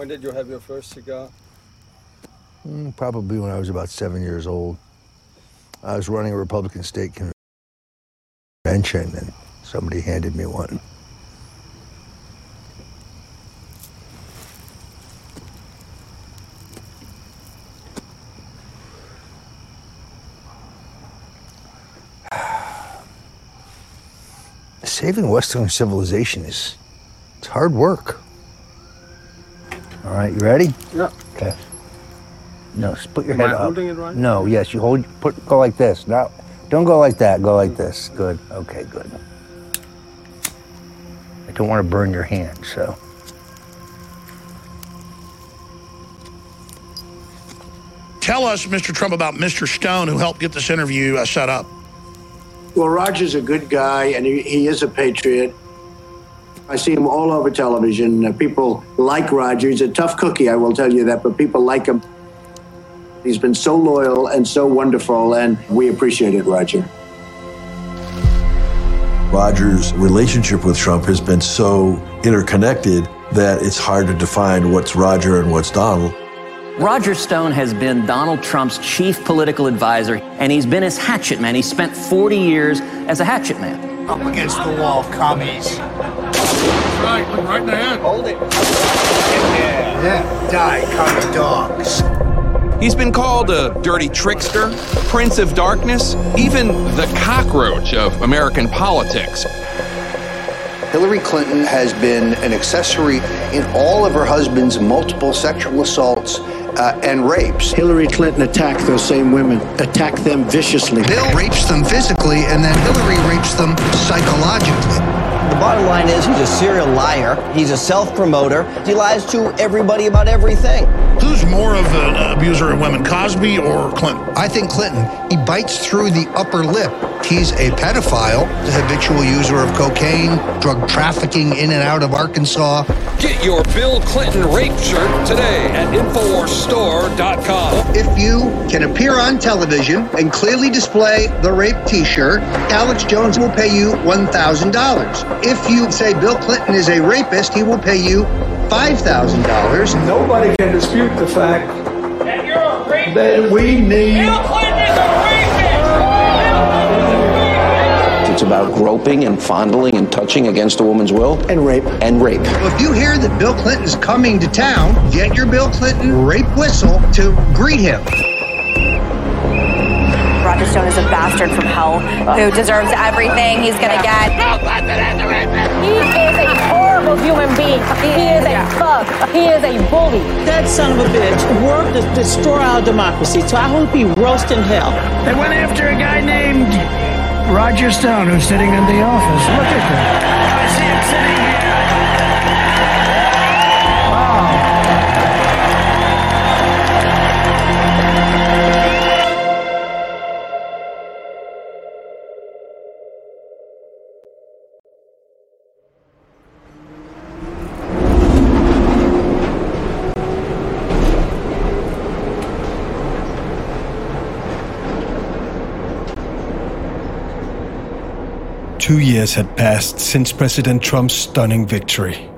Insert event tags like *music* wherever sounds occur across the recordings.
When did you have your first cigar? Mm, probably when I was about seven years old. I was running a Republican state convention, and somebody handed me one. *sighs* Saving Western civilization is it's hard work. All right, you ready? Yeah. Okay. No, just put your Am head I up. holding it right? No, yes, you hold. Put go like this. Now, don't go like that. Go like this. Good. Okay, good. I don't want to burn your hand, so. Tell us, Mr. Trump, about Mr. Stone, who helped get this interview uh, set up. Well, Roger's a good guy, and he, he is a patriot. I see him all over television. Uh, people like Roger. He's a tough cookie, I will tell you that, but people like him. He's been so loyal and so wonderful, and we appreciate it, Roger. Roger's relationship with Trump has been so interconnected that it's hard to define what's Roger and what's Donald. Roger Stone has been Donald Trump's chief political advisor, and he's been his hatchet man. He spent 40 years as a hatchet man. Up against the wall, commies. Right, look right in the head. Hold it. Yeah, yeah. Die, commie dogs. He's been called a dirty trickster, prince of darkness, even the cockroach of American politics. Hillary Clinton has been an accessory in all of her husband's multiple sexual assaults uh, and rapes. Hillary Clinton attacked those same women, attacked them viciously. Bill rapes them physically, and then Hillary rapes them psychologically. Bottom line is he's a serial liar. He's a self promoter. He lies to everybody about everything. Who's more of an abuser of women, Cosby or Clinton? I think Clinton, he bites through the upper lip. He's a pedophile, a habitual user of cocaine, drug trafficking in and out of Arkansas. Get your Bill Clinton rape shirt today at InfoWarsStore.com. If you can appear on television and clearly display the rape t shirt, Alex Jones will pay you $1,000. If you say Bill Clinton is a rapist, he will pay you $5,000. Nobody can dispute the fact that we need. It's about groping and fondling and touching against a woman's will. And rape. And rape. If you hear that Bill Clinton's coming to town, get your Bill Clinton rape whistle to greet him. Roger Stone is a bastard from hell who deserves everything he's gonna get. He is a horrible human being. He is a thug. He is a bully. That son of a bitch worked to destroy our democracy. So I hope he roast in hell. They went after a guy named Roger Stone who's sitting in the office. Look at that. I see him sitting here. Two years had passed since President Trump's stunning victory.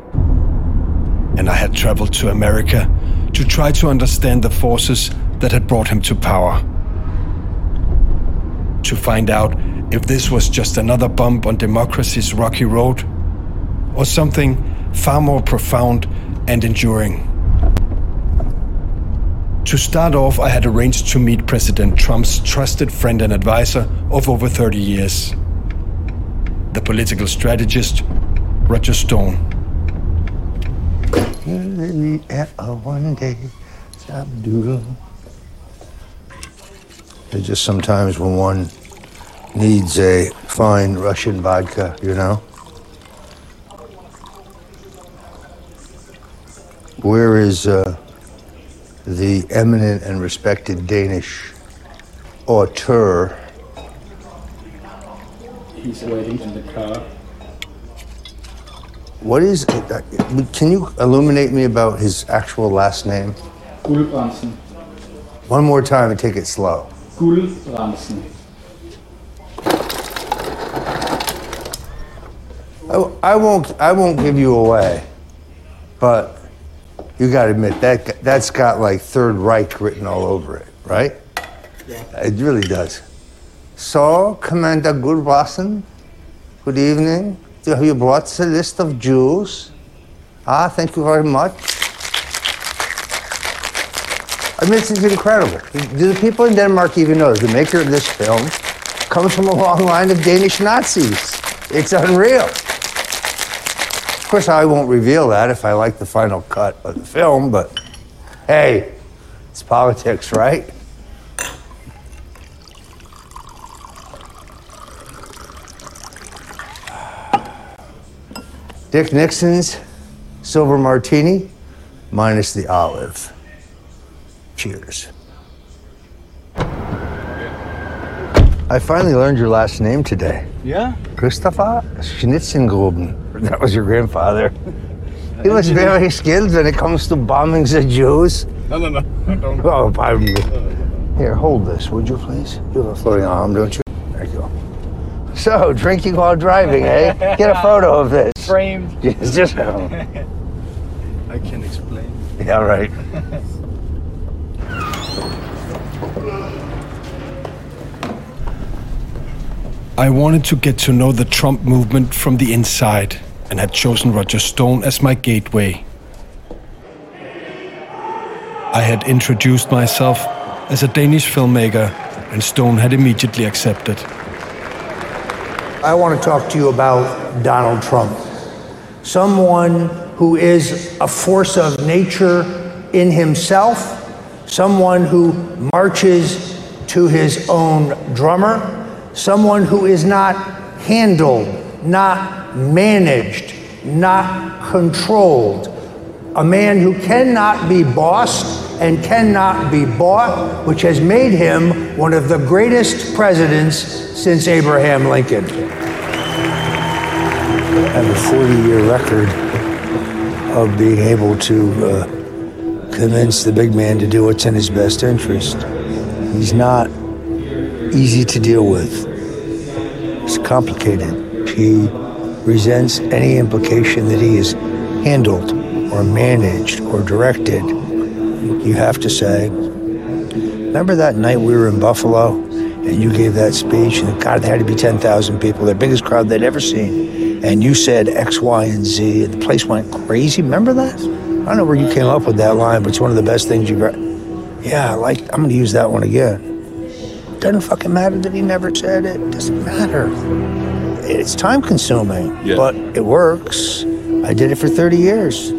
And I had traveled to America to try to understand the forces that had brought him to power. To find out if this was just another bump on democracy's rocky road, or something far more profound and enduring. To start off, I had arranged to meet President Trump's trusted friend and advisor of over 30 years the political strategist, Roger Stone. It's just sometimes when one needs a fine Russian vodka, you know? Where is uh, the eminent and respected Danish auteur? He's waiting in the car. What is, uh, can you illuminate me about his actual last name? Guldbrandsen. One more time and take it slow. Guldbrandsen. I, I won't, I won't give you away, but You got to admit that that's got like Third Reich written all over it, right? Yeah. It really does. So, Commander Goodwasson, good evening. Do you have you brought the list of Jews? Ah, thank you very much. I mean, this is incredible. Do the people in Denmark even know that the maker of this film comes from a long line of Danish Nazis? It's unreal. Of course, I won't reveal that if I like the final cut of the film, but hey, it's politics, right? Dick Nixon's silver martini minus the olive. Cheers. I finally learned your last name today. Yeah? Christopher Schnitzengruben. That was your grandfather. *laughs* He was very skilled when it comes to bombing the Jews. No, no, no. *laughs* Don't. Oh, pardon me. Here, hold this, would you please? You have a floating arm, don't you? There you go. So, drinking while driving, eh? Get a photo of this. Framed. Yes, *laughs* just. I can explain. Yeah, right. I wanted to get to know the Trump movement from the inside and had chosen Roger Stone as my gateway. I had introduced myself as a Danish filmmaker, and Stone had immediately accepted. I want to talk to you about Donald Trump. Someone who is a force of nature in himself, someone who marches to his own drummer, someone who is not handled, not managed, not controlled, a man who cannot be bossed and cannot be bought, which has made him one of the greatest presidents since Abraham Lincoln. I have a 40 year record of being able to uh, convince the big man to do what's in his best interest. He's not easy to deal with, it's complicated. He resents any implication that he is handled or managed or directed. You have to say, remember that night we were in Buffalo and you gave that speech, and God, there had to be 10,000 people, the biggest crowd they'd ever seen. And you said X, Y, and Z, and the place went crazy. Remember that? I don't know where you came up with that line, but it's one of the best things you've ever. Yeah, I like, I'm going to use that one again. Doesn't fucking matter that he never said it. Doesn't matter. It's time consuming, Yeah. but it works. I did it for 30 years.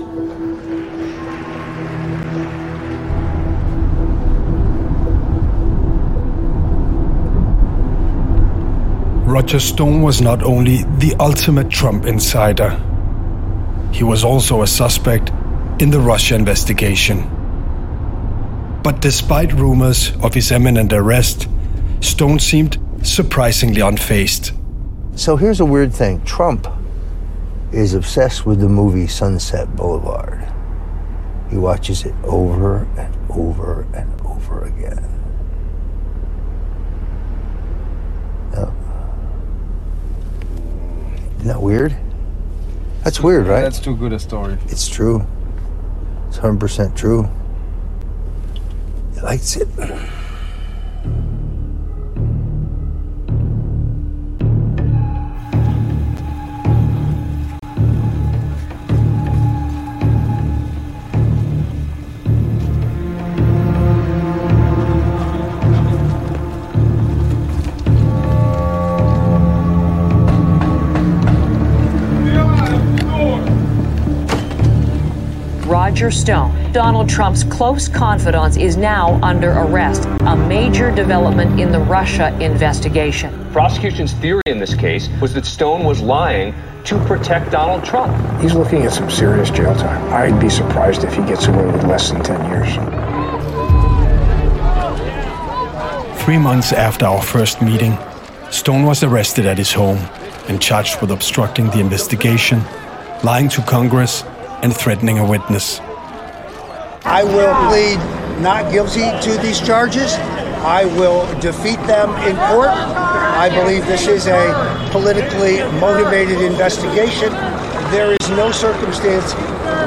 Roger Stone was not only the ultimate Trump insider, he was also a suspect in the Russia investigation. But despite rumors of his imminent arrest, Stone seemed surprisingly unfazed. So here's a weird thing Trump is obsessed with the movie Sunset Boulevard. He watches it over and over and over again. Isn't that weird? That's weird, right? That's too good a story. It's true. It's 100% true. He likes it. Roger Stone, Donald Trump's close confidant, is now under arrest, a major development in the Russia investigation. Prosecution's theory in this case was that Stone was lying to protect Donald Trump. He's looking at some serious jail time. I'd be surprised if he gets away with less than 10 years. Three months after our first meeting, Stone was arrested at his home and charged with obstructing the investigation, lying to Congress, and threatening a witness. I will plead not guilty to these charges. I will defeat them in court. I believe this is a politically motivated investigation. There is no circumstance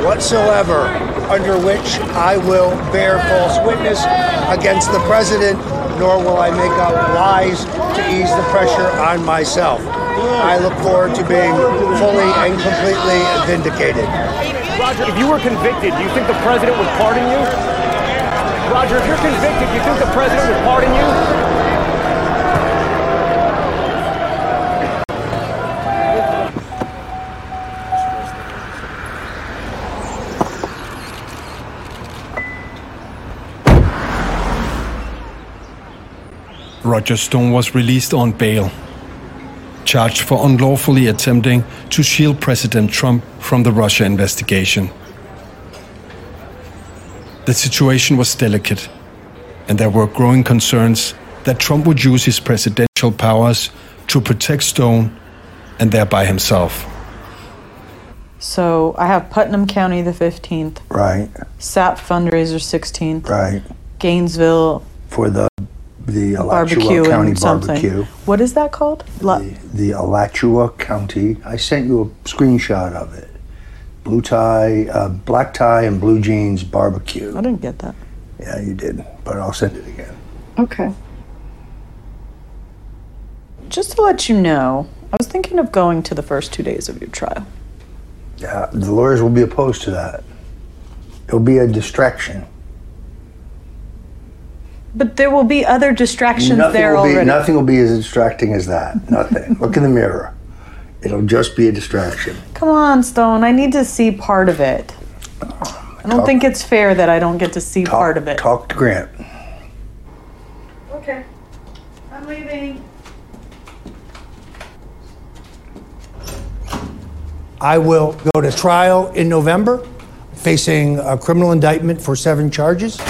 whatsoever under which I will bear false witness against the president, nor will I make up lies to ease the pressure on myself. I look forward to being fully and completely vindicated. Roger, if you were convicted, do you think the president would pardon you? Roger, if you're convicted, do you think the president would pardon you? Roger Stone was released on bail, charged for unlawfully attempting to shield President Trump from the Russia investigation. The situation was delicate, and there were growing concerns that Trump would use his presidential powers to protect Stone and thereby himself. So I have Putnam County the 15th, Right, SAP fundraiser 16th, right. Gainesville For the the barbecue Alachua County something. barbecue. What is that called? La- The Alachua County. I sent you a screenshot of it. Blue tie, uh, black tie, and blue jeans barbecue. I didn't get that. Yeah, you did, but I'll send it again. Okay. Just to let you know, I was thinking of going to the first two days of your trial. Yeah, the lawyers will be opposed to that. It'll be a distraction. But there will be other distractions nothing there will be, already. Nothing will be as distracting as that. Nothing. Look in the mirror. It'll just be a distraction. Come on, Stone. I need to see part of it. I don't Talk- think it's fair that I don't get to see part of it. Talk to Grant. Okay. I'm leaving. I will go to trial in November, facing a criminal indictment for seven charges.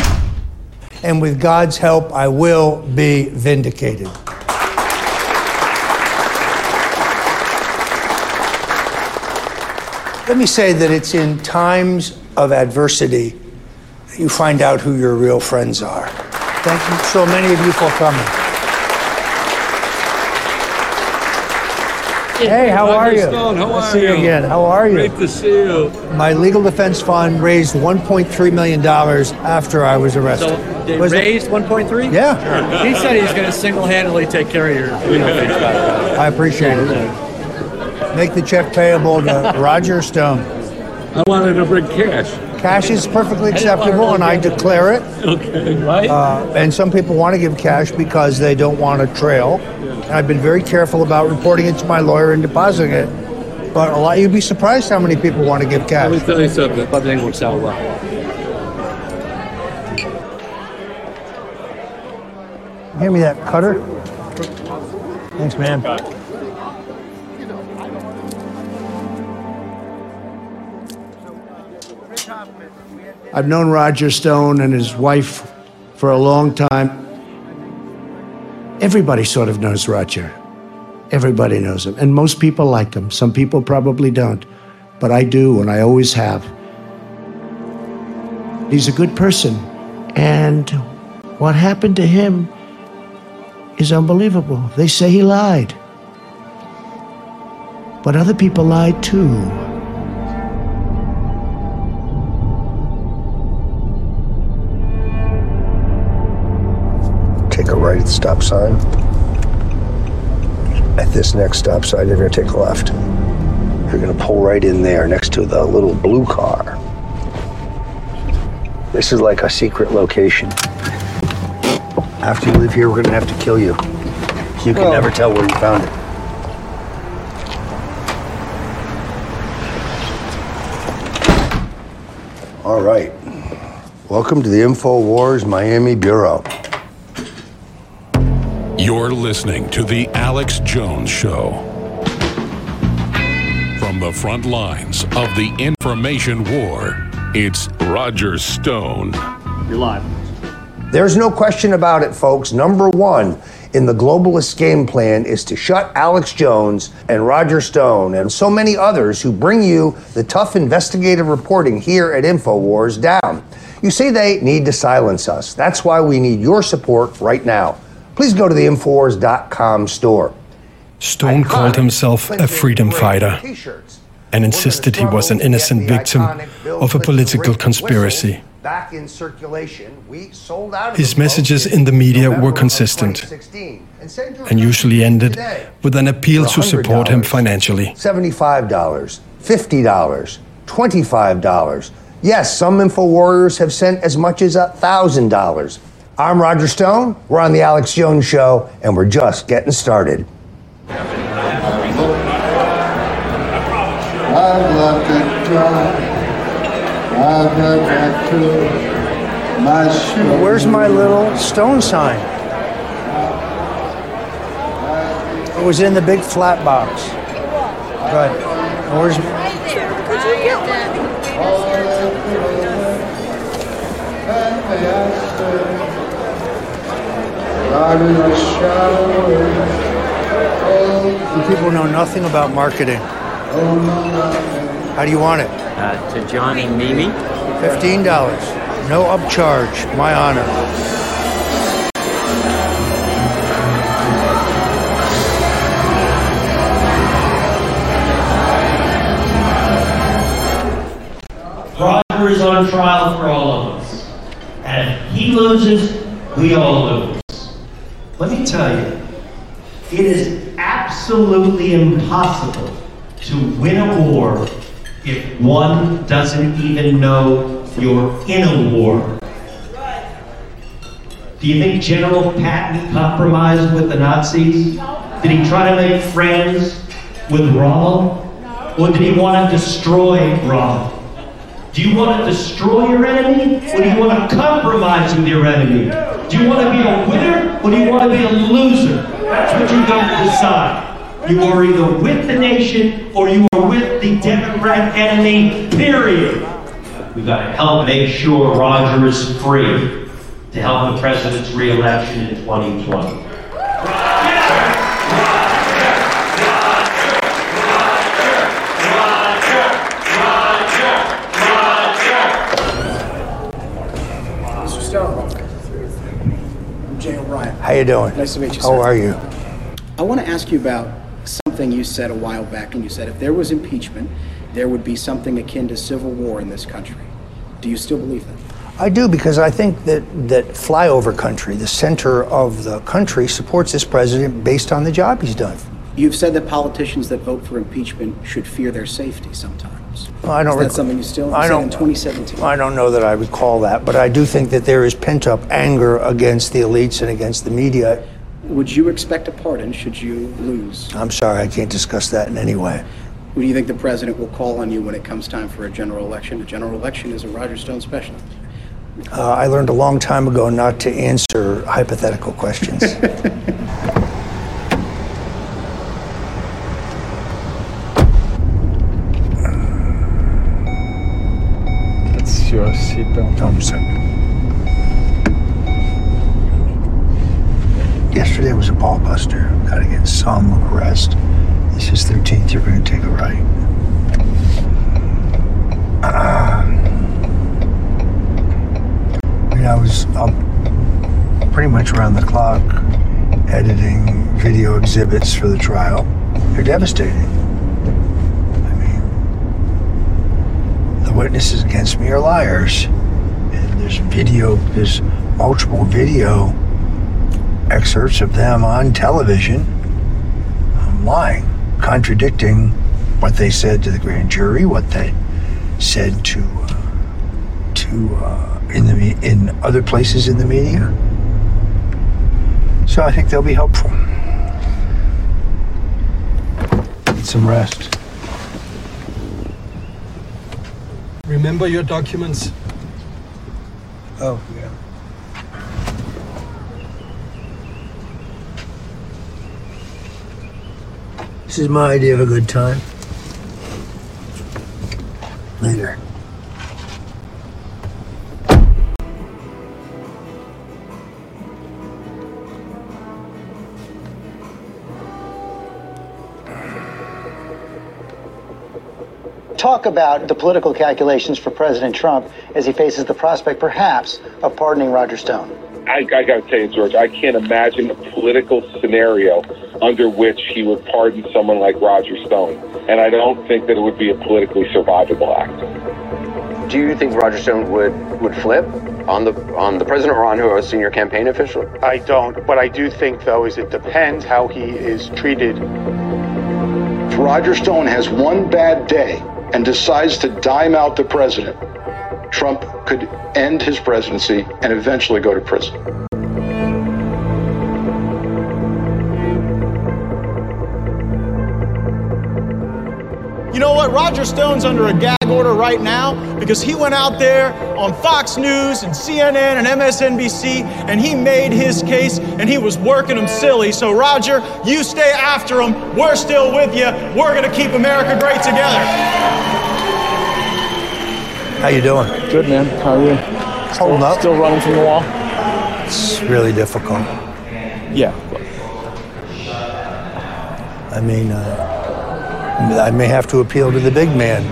And with God's help, I will be vindicated. Let me say that it's in times of adversity that you find out who your real friends are. Thank you so many of you for coming. Hey, how are you? Stone, how are see you you? again. How are you? Great to see you. My legal defense fund raised $1.3 million after I was arrested. So they Was it- raised 1.3? Yeah. He said he's going to single-handedly take care of your legal fees. by. I appreciate it. Make the check payable to *laughs* Roger Stone. I wanted to bring cash. Cash is perfectly acceptable, and I declare it. Okay, right? Uh, and some people want to give cash because they don't want a trail. And I've been very careful about reporting it to my lawyer and depositing it. But a lot, you'd be surprised how many people want to give cash. Let me cash. tell you something. Everything works out well. Give me that cutter. Thanks, man. I've known Roger Stone and his wife for a long time. Everybody sort of knows Roger. Everybody knows him. And most people like him. Some people probably don't. But I do, and I always have. He's a good person. And what happened to him is unbelievable. They say he lied. But other people lied too. Take a right at the stop sign. At this next stop sign, you're going to take a left. You're going to pull right in there next to the little blue car. This is like a secret location. After you leave here, we're going to have to kill you. You can Well- never tell where you found it. All right. Welcome to the InfoWars Miami Bureau. You're listening to The Alex Jones Show. From the front lines of the information war, it's Roger Stone. You're live. There's no question about it, folks. Number one in the globalist game plan is to shut Alex Jones and Roger Stone and so many others who bring you the tough investigative reporting here at InfoWars down. You see, they need to silence us. That's why we need your support right now. Please go to the Infowars.com store. Stone called himself a freedom fighter. And insisted he was an innocent victim of a political conspiracy. Back in circulation, we sold out His messages in the media were consistent And and usually ended with an appeal to support him financially. $75, $50, $25. Yes, some info warriors have sent as much as $1,000. I'm Roger Stone. We're on The Alex Jones Show, and we're just getting started. I've left it dry. I've heard back to my shoe. Where's my little stone sign? It was in the big flat box. Good. Where's God in the shadow. You people know nothing about marketing. How do you want it? Uh, to Johnny Mimi. Fifteen dollars. No upcharge. My honor. Roger is on trial for all of us. And if he loses, we all lose. Let me tell you, it is absolutely impossible to win a war if one doesn't even know you're in a war. Do you think General Patton compromised with the Nazis? Did he try to make friends with Rommel? Or did he want to destroy Rommel? Do you want to destroy your enemy or do you want to compromise with your enemy? Do you want to be a winner or do you want to be a loser? That's what you don't decide. You are either with the nation or you are with the Democrat enemy, period. We've got to help make sure Roger is free to help the president's reelection in 2020. Mr. Stone. I'm Jay O'Brien. How you doing? Nice to meet you, How sir. are you? I want to ask you about something you said a while back, and you said if there was impeachment, there would be something akin to civil war in this country. Do you still believe that? I do because I think that that flyover country, the center of the country, supports this president based on the job he's done. You've said that politicians that vote for impeachment should fear their safety sometimes. Well, I don't. Is that something you still? I don't. in 2017. I don't know that I recall that, but I do think that there is pent up anger against the elites and against the media. Would you expect a pardon should you lose? I'm sorry, I can't discuss that in any way. Who do you think the president will call on you when it comes time for a general election? A general election is a Roger Stone special. Uh, I learned a long time ago not to answer hypothetical questions. *laughs* That's your seatbelt. Yesterday was a ball buster. Got to get some rest. This is 13th. You're going to take a right. Um, I mean, I was up pretty much around the clock editing video exhibits for the trial. They're devastating. I mean, the witnesses against me are liars. And there's video, there's multiple video excerpts of them on television lying, contradicting what they said to the grand jury, what they said to uh, to uh, in the in other places in the media. So I think they'll be helpful. Get some rest. Remember your documents. Oh, yeah. This is my idea of a good time. Later. Talk about the political calculations for President Trump as he faces the prospect, perhaps, of pardoning Roger Stone. I, I got to tell you, George, I can't imagine a political scenario under which he would pardon someone like Roger Stone. And I don't think that it would be a politically survivable act. Do you think Roger Stone would, would flip on the on the president or on who a senior campaign official? I don't. What I do think, though, is it depends how he is treated. If Roger Stone has one bad day and decides to dime out the president, Trump could end his presidency and eventually go to prison. You know what? Roger Stone's under a gag order right now because he went out there on Fox News and CNN and MSNBC and he made his case and he was working them silly. So, Roger, you stay after him. We're still with you. We're going to keep America great together. How you doing? Good, man. How are you? Holding up. Still running from the wall? It's really difficult. Yeah. I mean, uh, I may have to appeal to the big man.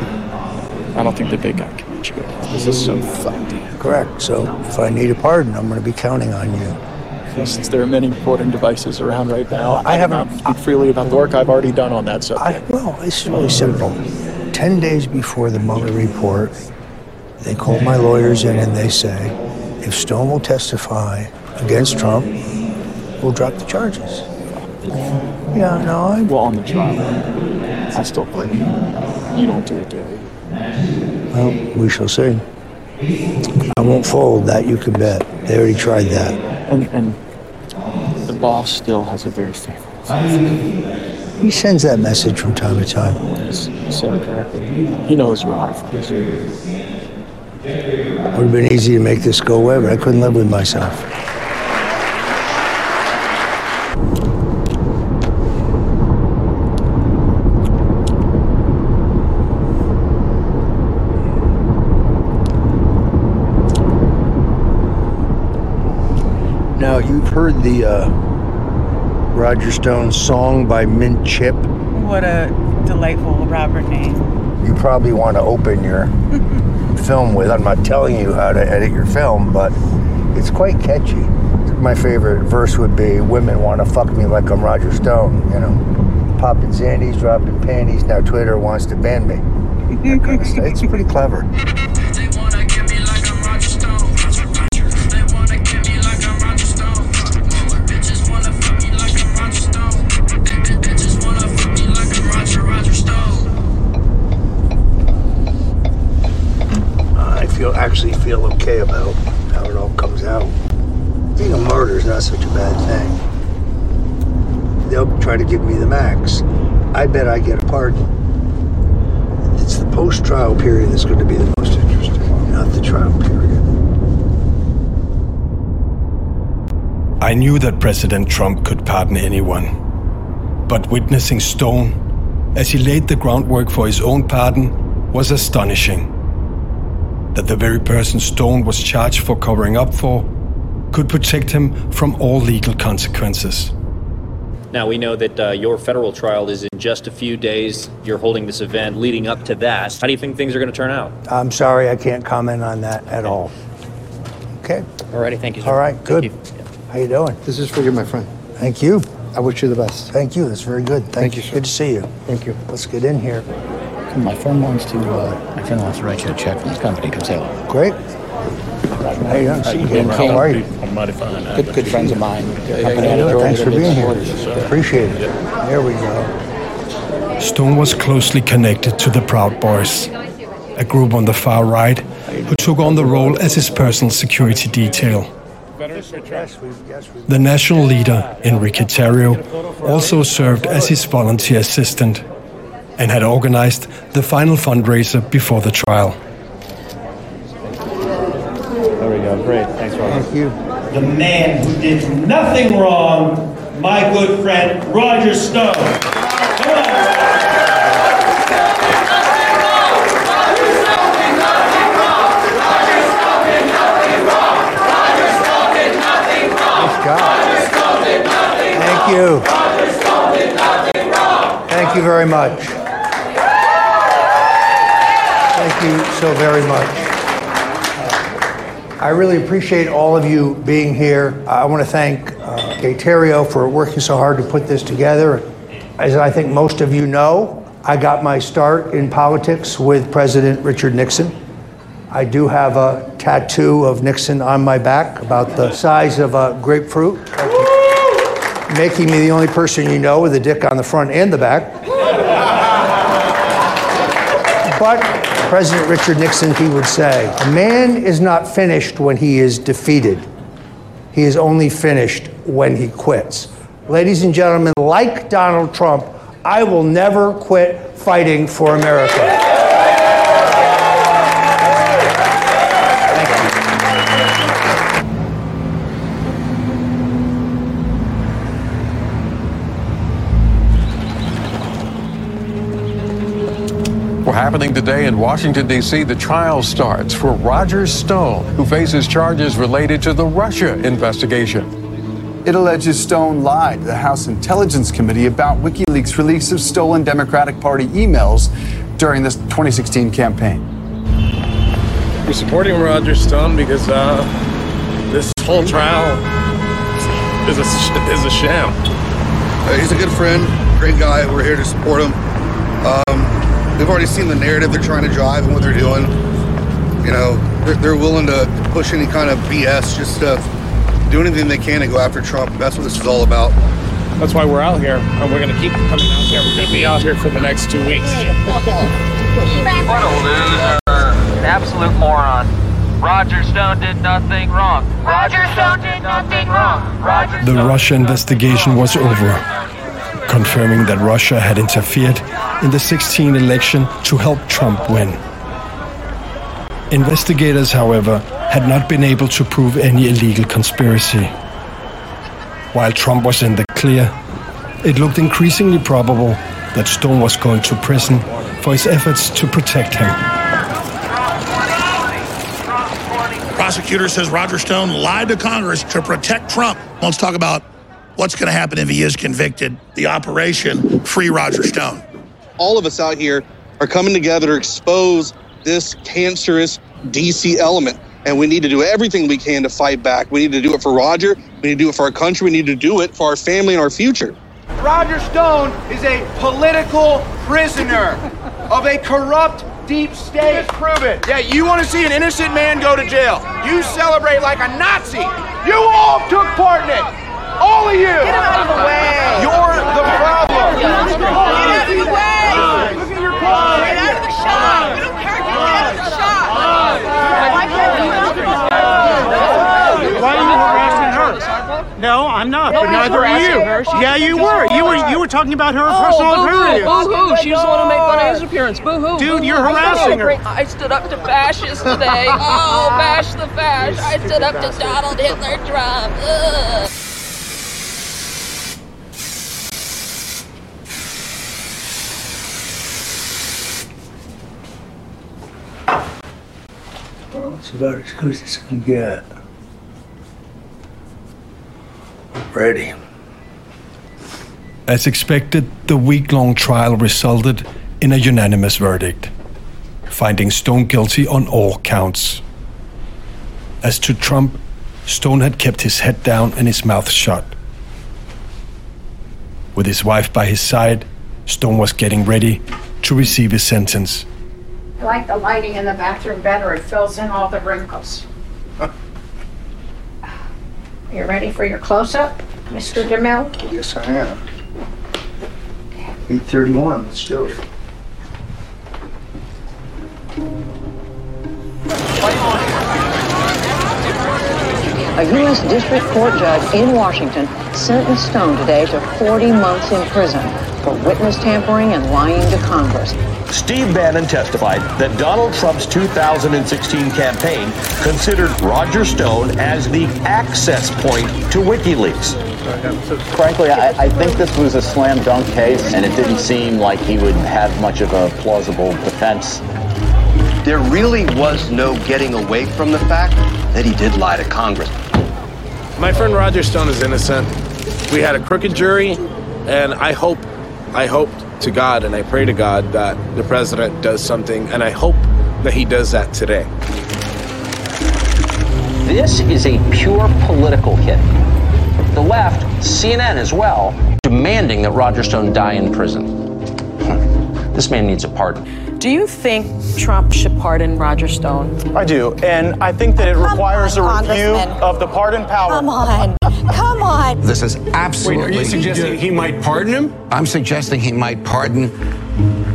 I don't think the big guy can reach you. This is so fucked. Correct. So if I need a pardon, I'm going to be counting on you. Since there are many recording devices around right now, I I haven't- haven't speak freely about the work I've already done on that I, subject. well, it's really simple. Ten days before the Mueller report, they call my lawyers in and they say, if Stone will testify against Trump, we'll drop the charges. Yeah, no, I. Well, on the trial, I still think you don't do it, do you? Well, we shall see. I won't fold, that you can bet. They already tried that. And, and the boss still has a very favorable. He sends that message from time to time. So correctly. He knows where our friends are. Would have been easy to make this go away, but I couldn't live with myself. Now, you've heard the uh, Roger Stone song by Mint Chip. What a delightful Robert name. You probably want to open your *laughs* film with. I'm not telling you how to edit your film, but it's quite catchy. My favorite verse would be Women want to fuck me like I'm Roger Stone, you know. Popping Xannies, dropping panties, now Twitter wants to ban me. *laughs* Kind of. It's pretty clever. Feel okay about how it all comes out. Being a martyr is not such a bad thing. They'll try to give me the max. I bet I get a pardon. It's the post-trial period that's going to be the most interesting, not the trial period. I knew that President Trump could pardon anyone. But witnessing Stone, as he laid the groundwork for his own pardon, was astonishing. That the very person Stone was charged for covering up for could protect him from all legal consequences. Now, we know that uh, your federal trial is in just a few days. You're holding this event leading up to that. How do you think things are going to turn out? I'm sorry, I can't comment on that at all. Okay. Alrighty, thank you. Sir. All right, good. How you doing? This is for you, my friend. Thank you. I wish you the best. Thank you. That's very good. Thank, Thank you. you, sir. Good to see you. Thank you. Let's get in here. My firm wants to, uh, my friend wants to write you a check from his company. Come say hello. Great. How you doing? See you. How are you? I'm mighty fine. Good, good friends of mine. How you doing? Thanks for being here. Appreciate it. There we go. Stone was closely connected to the Proud Boys, a group on the far right who took on the role as his personal security detail. The national leader, Enrique Tarrio, also served as his volunteer assistant and had organized the final fundraiser before the trial. There we go. Great. Thanks, Robert. Thank you. The man who did nothing wrong, my good friend Roger Stone. Come on. Nice job. Thank you. Thank you very much. Thank you so very much. I really appreciate all of you being here. I want to thank uh, Gay Tarrio for working so hard to put this together. As I think most of you know, I got my start in politics with President Richard Nixon. I do have a tattoo of Nixon on my back about the size of a grapefruit, making me the only person you know with a dick on the front and the back. But President Richard Nixon, he would say, a man is not finished when he is defeated. He is only finished when he quits. Ladies and gentlemen, like Donald Trump, I will never quit fighting for America. In Washington, D.C., the trial starts for Roger Stone, who faces charges related to the Russia investigation. It alleges Stone lied to the House Intelligence Committee about WikiLeaks' release of stolen Democratic Party emails during this 2016 campaign. We're supporting Roger Stone because uh, this whole trial is a, is a sham. Uh, he's a good friend, great guy. We're here to support him. We've already seen the narrative they're trying to drive and what they're doing. You know, they're, they're willing to push any kind of BS just to do anything they can to go after Trump. That's what this is all about. That's why we're out here, and we're going to keep coming out here. We're going to be out here for the next two weeks. What a loser. An absolute moron. Roger Stone did nothing wrong. Roger Stone did nothing wrong. Roger Stone. The Russia investigation was over, confirming that Russia had interfered in the 16 election to help Trump win. Investigators, however, had not been able to prove any illegal conspiracy. While Trump was in the clear, it looked increasingly probable that Stone was going to prison for his efforts to protect him. Prosecutor says Roger Stone lied to Congress to protect Trump. Let's talk about what's going to happen if he is convicted. The operation Free Roger Stone. all of us out here are coming together to expose this cancerous DC element. And we need to do everything we can to fight back. We need to do it for Roger. We need to do it for our country. We need to do it for our family and our future. Roger Stone is a political prisoner of a corrupt deep state. prove it. Yeah, you want to see an innocent man go to jail. You celebrate like a Nazi. You all took part in it. All of you. Get him out of the way. You're the problem. Get out of the way. Look at your car. Get out of the shop. We don't care if you get out of the shop. Why can't you Why are you harassing her? No, I'm not. No, but neither are you. her. Yeah, you were. You were. You were talking about her Oh, personal boo-hoo, appearance. boo-hoo. She was the one who made fun of his appearance. Boo-hoo. Dude, boo-hoo. you're harassing her. I stood up to fascists today. *laughs* Oh, bash the fash. I stood up to Donald Hitler Trump. Ugh. It's about as good as it's gonna get. Ready. As expected, the week long trial resulted in a unanimous verdict, finding Stone guilty on all counts. As to Trump, Stone had kept his head down and his mouth shut. With his wife by his side, Stone was getting ready to receive his sentence. I like the lighting in the bathroom better. It fills in all the wrinkles. *laughs* You ready for your close-up, Mr. DeMille? Yes, I am. 831, let's do it. A U.S. District Court judge in Washington sentenced Stone today to 40 months in prison for witness tampering and lying to Congress. Steve Bannon testified that Donald Trump's 2016 campaign considered Roger Stone as the access point to WikiLeaks. Frankly, I, I think this was a slam dunk case, and it didn't seem like he would have much of a plausible defense. There really was no getting away from the fact that he did lie to Congress. My friend Roger Stone is innocent. We had a crooked jury, and I hope, I hope to God and I pray to God that the president does something, and I hope that he does that today. This is a pure political hit. The left CNN as well, demanding that Roger Stone die in prison. *laughs* This man needs a pardon. Do you think Trump should pardon Roger Stone? I do, and I think that it requires a review of the pardon power. Come on. Come on. This is absolutely. Wait, are you suggesting he might pardon him? I'm suggesting he might pardon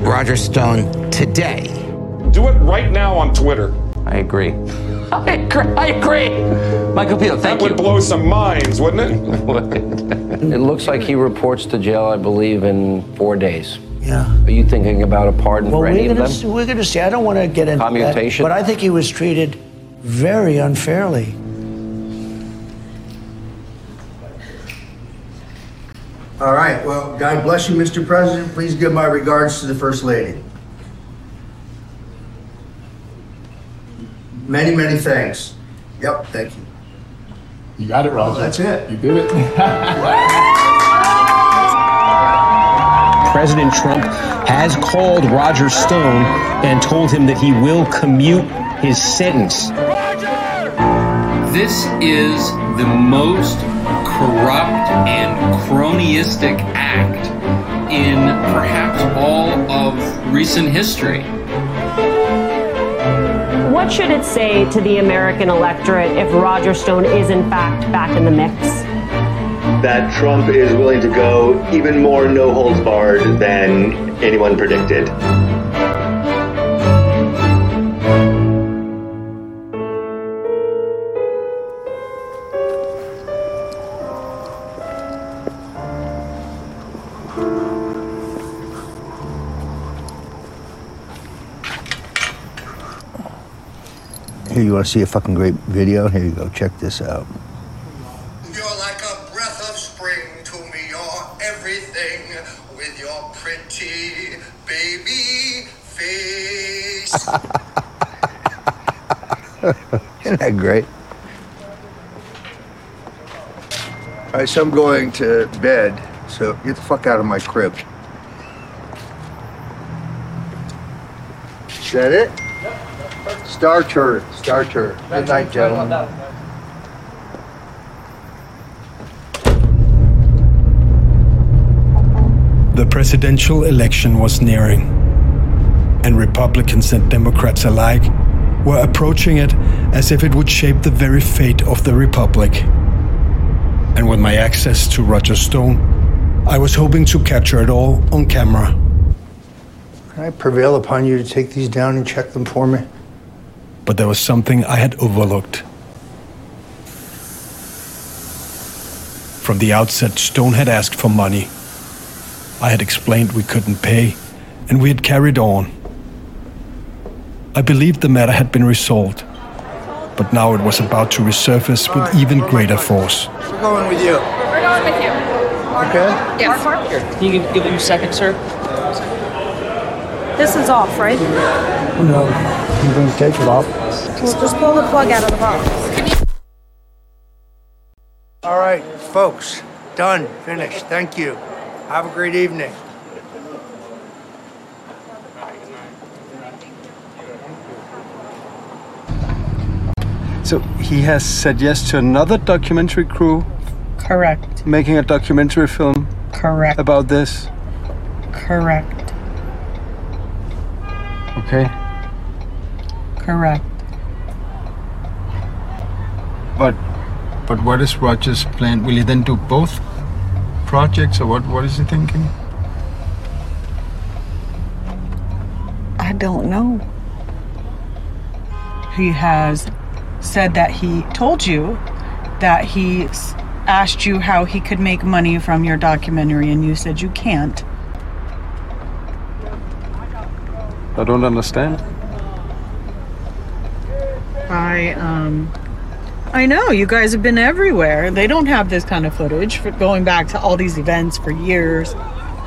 Roger Stone today. Do it right now on Twitter. I agree. *laughs* I agree. I agree. Michael Peel, thank that you. That would blow some minds, wouldn't it? *laughs* it looks like he reports to jail, I believe, in four days. Yeah. Are you thinking about a pardon Well, for we're any of gonna, them? s- we're going to see. I don't want to get into Commutation? that, but I think he was treated very unfairly. All right. Well, God bless you, Mr. President. Please give my regards to the First Lady. Many, many thanks. Yep, thank you. You got it, Roger. That's it. You did it. *laughs* President Trump has called Roger Stone and told him that he will commute his sentence. This is the most corrupt and cronyistic act in perhaps all of recent history. What should it say to the American electorate if Roger Stone is in fact back in the mix? That Trump is willing to go even more no holds barred than anyone predicted. Here, you want to see a fucking great video? Here you go. Check this out. Isn't that great? All right, so I'm going to bed. So get the fuck out of my crib. Is that it? Star turret. Star turret. Good night, gentlemen. The presidential election was nearing, and Republicans and Democrats alike were approaching it as if it would shape the very fate of the Republic. And with my access to Roger Stone, I was hoping to capture it all on camera. Can I prevail upon you to take these down and check them for me? But there was something I had overlooked. From the outset, Stone had asked for money. I had explained we couldn't pay, and we had carried on. I believed the matter had been resolved, but now it was about to resurface with even greater force. We're going with you. We're going with you. Okay. Yes. Here, can you give, give him a second, sir? This is off, right? Oh, no, I'm going to take it off. Well, just pull the plug out of the box. All right, folks. Done. Finished. Thank you. Have a great evening. So he has said yes to another documentary crew Correct. making a documentary film Correct. about this. Correct. Okay. Correct. But but what is Roger's plan? Will he then do both projects or what what is he thinking? I don't know. He has said that he told you that he asked you how he could make money from your documentary, and you said you can't. I don't understand. I um I know you guys have been everywhere. They don't have this kind of footage for going back to all these events for years,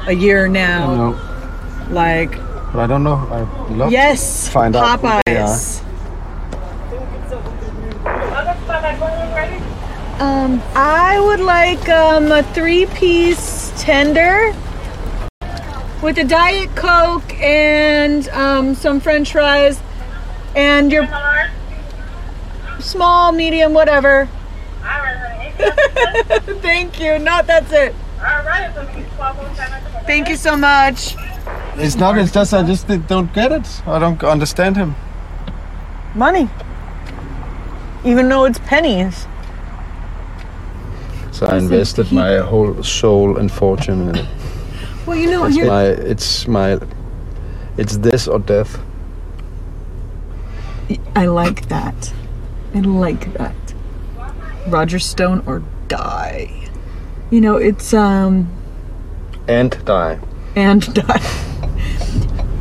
a year now. No, Like but I don't know. I love yes, find out who. Popeyes. Um, I would like um, a three-piece tender with a diet coke and um, some French fries, and your small, medium, whatever. *laughs* Thank you. Not that's it. Thank you so much. It's not. It's just I just don't get it. I don't understand him. Money. Even though it's pennies. I invested my whole soul and fortune in it. *laughs* Well, you know, It's here- my. It's my. It's this or death. I like that. I like that. Roger Stone or die. You know, it's um And die. and *laughs* die.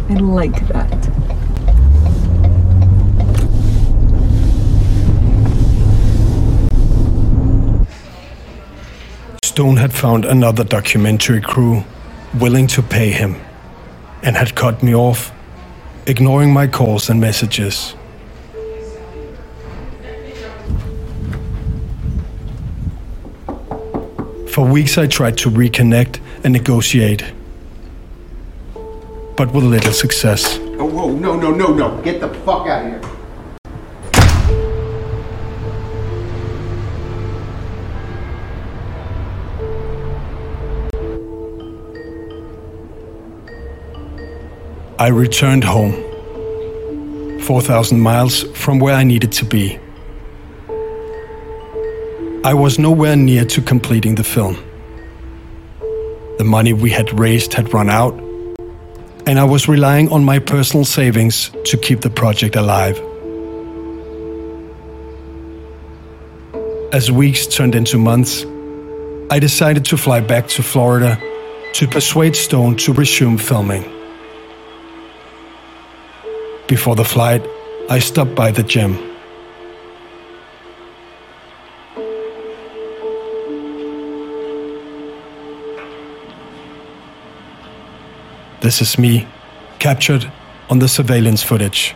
I like that. Stone had found another documentary crew willing to pay him and had cut me off, ignoring my calls and messages. For weeks, I tried to reconnect and negotiate, but with little success. Oh, whoa, no, no, no, no. Get the fuck out of here. I returned home, 4,000 miles from where I needed to be. I was nowhere near to completing the film. The money we had raised had run out, and I was relying on my personal savings to keep the project alive. As weeks turned into months, I decided to fly back to Florida to persuade Stone to resume filming. Before the flight, I stopped by the gym. This is me, captured on the surveillance footage.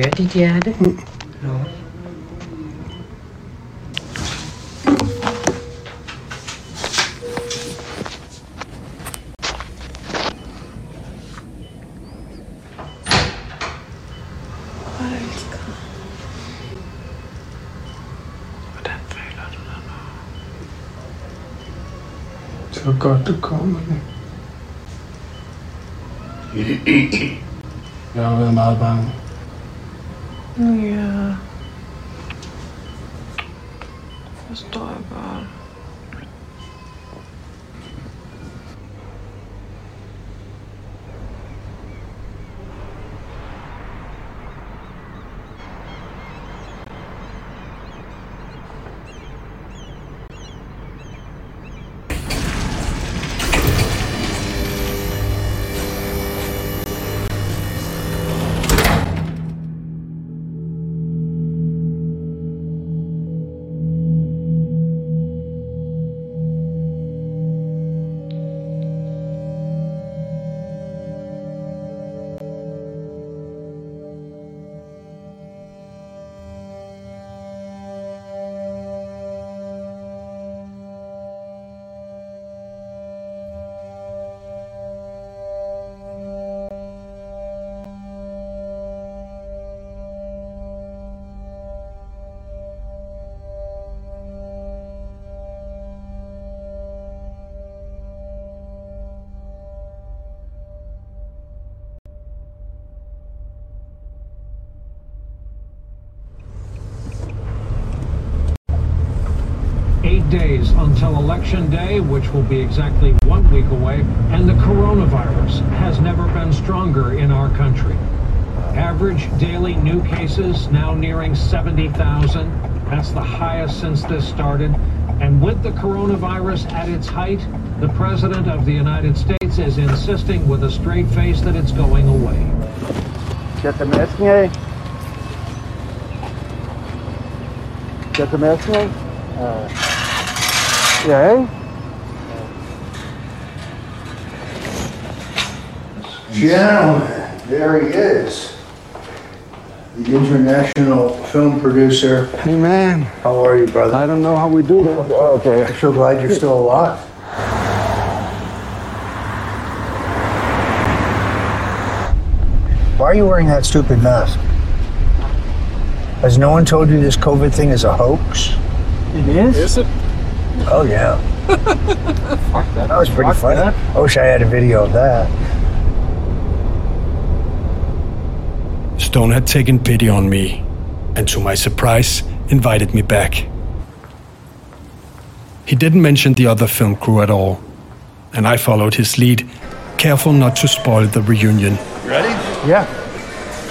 Høre dit hjerte? Nå. Det var godt, du kom med det. Jeg har været meget bange. Election Day, which will be exactly one week away, and the coronavirus has never been stronger in our country. Average daily new cases now nearing 70,000. That's the highest since this started. And with the coronavirus at its height, the President of the United States is insisting with a straight face that it's going away. Zet hem eens nee. Zet hem eens nee. Yeah. Gentlemen, there he is. The international film producer. Hey man, How are you, brother? I don't know how we do that. Oh, okay. I'm so glad you're still alive. Why are you wearing that stupid mask? Has no one told you this COVID thing is a hoax? It is? Is it? Oh, yeah. Fuck that. That was pretty Fuck funny. that. I wish I had a video of that. Stone had taken pity on me, and to my surprise, invited me back. He didn't mention the other film crew at all, and I followed his lead, careful not to spoil the reunion. Ready? Yeah.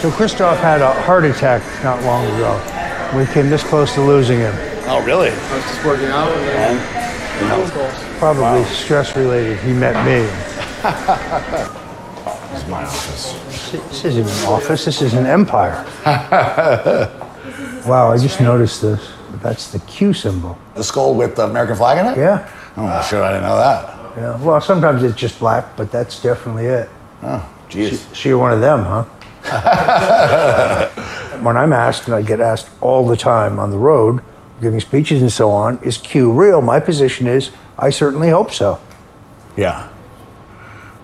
So Christoph had a heart attack not long ago. We came this close to losing him. Oh, really? I was just working out and uh, then Probably stress related. He met me. *laughs* It's my office. This isn't an office. This is an empire. *laughs* wow, I just noticed this. That's the Q symbol. The skull with the American flag in it? Yeah. Oh, sure, I didn't know that. Yeah. Well, sometimes it's just black, but that's definitely it. Oh, jeez. So you're one of them, huh? *laughs* when I'm asked, and I get asked all the time on the road, giving speeches and so on, is Q real? My position is, I certainly hope so. Yeah.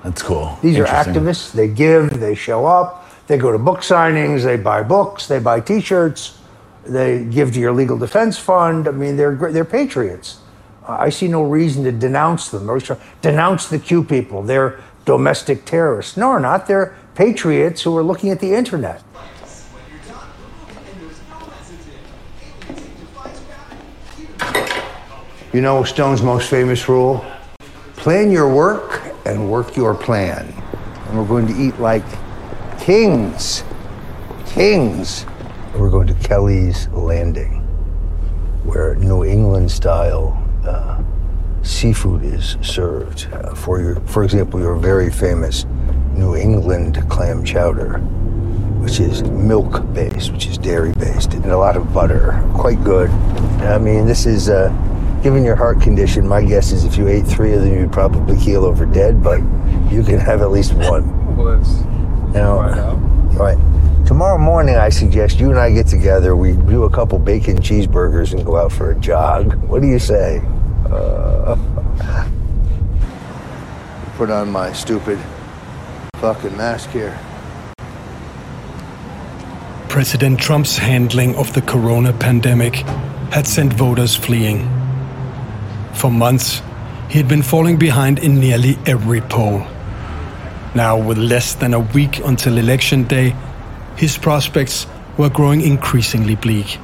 That's cool. These are activists. They give, they show up, they go to book signings, they buy books, they buy T-shirts, they give to your legal defense fund. I mean, they're they're patriots. I see no reason to denounce them or denounce the Q people. They're domestic terrorists. No, they're not. They're patriots who are looking at the internet. You know Stone's most famous rule? Plan your work and work your plan. And we're going to eat like kings. Kings. We're going to Kelly's Landing, where New England style uh, seafood is served. Uh, for your, for example, your very famous New England clam chowder, which is milk based, which is dairy based, and a lot of butter. Quite good. I mean, this is, uh, given your heart condition, my guess is if you ate three of them, you'd probably keel over dead, but you can have at least one. Well, that's Now, right right. Tomorrow morning, I suggest you and I get together. We do a couple bacon cheeseburgers and go out for a jog. What do you say? Uh, put on my stupid fucking mask here. President Trump's handling of the corona pandemic had sent voters fleeing. For months, he had been falling behind in nearly every poll. Now, with less than a week until election day, his prospects were growing increasingly bleak.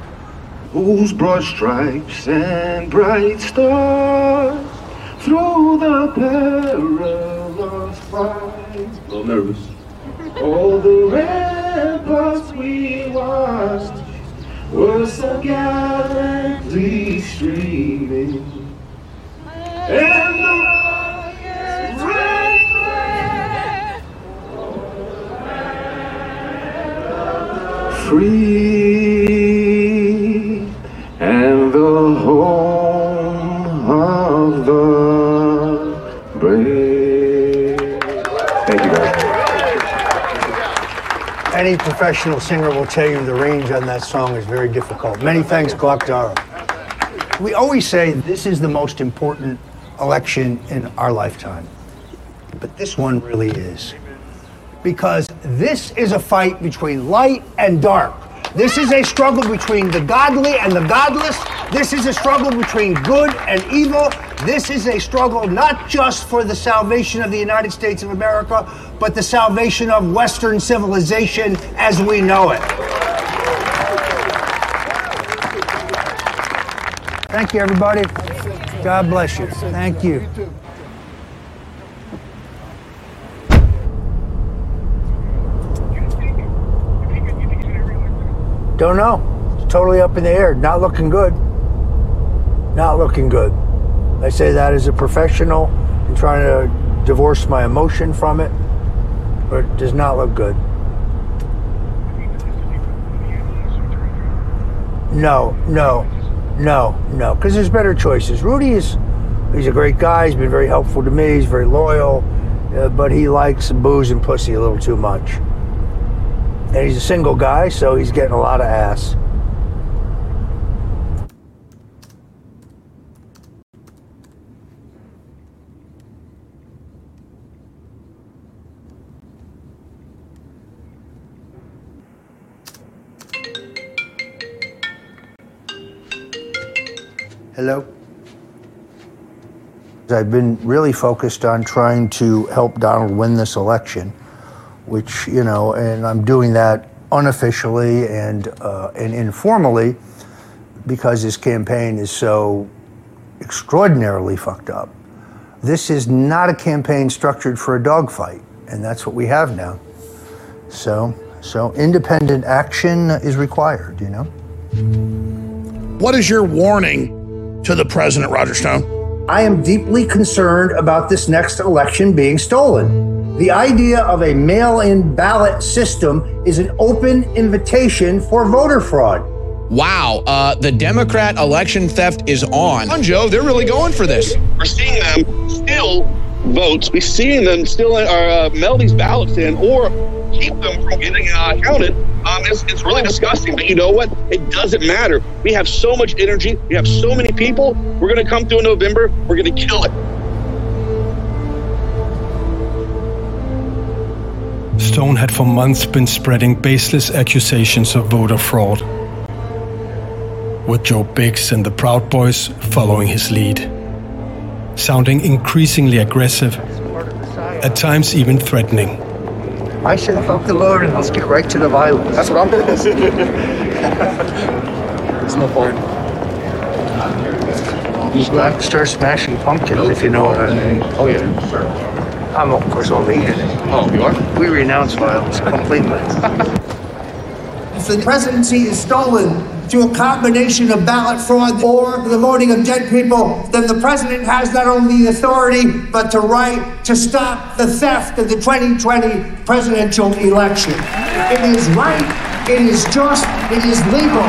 Whose broad stripes and bright stars through the perilous fight. A little nervous. All the ramparts we watched were so gallantly streaming. And the rockets red free and the home of the brave. Thank you guys. Any professional singer will tell you the range on that song is very difficult. Many thanks, Glock. We always say this is the most important election in our lifetime. But this one really is. Because this is a fight between light and dark. This is a struggle between the godly and the godless. This is a struggle between good and evil. This is a struggle not just for the salvation of the United States of America, but the salvation of Western civilization as we know it. Thank you, everybody. God bless you. Thank you. Don't know. It's totally up in the air. Not looking good. Not looking good. I say that as a professional and trying to divorce my emotion from it, but it does not look good. No, no, no, no. Because there's better choices. Rudy is, he's a great guy. He's been very helpful to me. He's very loyal, uh, but he likes booze and pussy a little too much. And he's a single guy, so he's getting a lot of ass. Hello? I've been really focused on trying to help Donald win this election, which, you know, and I'm doing that unofficially and, uh, and informally because his campaign is so extraordinarily fucked up. This is not a campaign structured for a dogfight, and that's what we have now. So, so independent action is required, you know? What is your warning to the president, Roger Stone? I am deeply concerned about this next election being stolen. The idea of a mail in ballot system is an open invitation for voter fraud. Wow, uh, the Democrat election theft is on. On Joe, they're really going for this. We're seeing them still votes. We're seeing them still uh, mail these ballots in or keep them from getting uh, counted. Um, it's, it's really disgusting. But you know what? It doesn't matter. We have so much energy. We have so many people. We're going to come through in November. We're going to kill it. Stone had for months been spreading baseless accusations of voter fraud, with Joe Biggs and the Proud Boys following his lead, sounding increasingly aggressive, at times even threatening. I should fuck the Lord, and let's get right to the violence. That's what I'm doing. There's no point. Just like start smashing pumpkins, if you know what I mean. Oh, yeah. I'm, of course, only in it. Oh, you are? We renounce violence completely. *laughs* if the presidency is stolen through a combination of ballot fraud or the voting of dead people, then the president has not only the authority but the right to stop the theft of the 2020 presidential election. It is right, it is just, it is legal.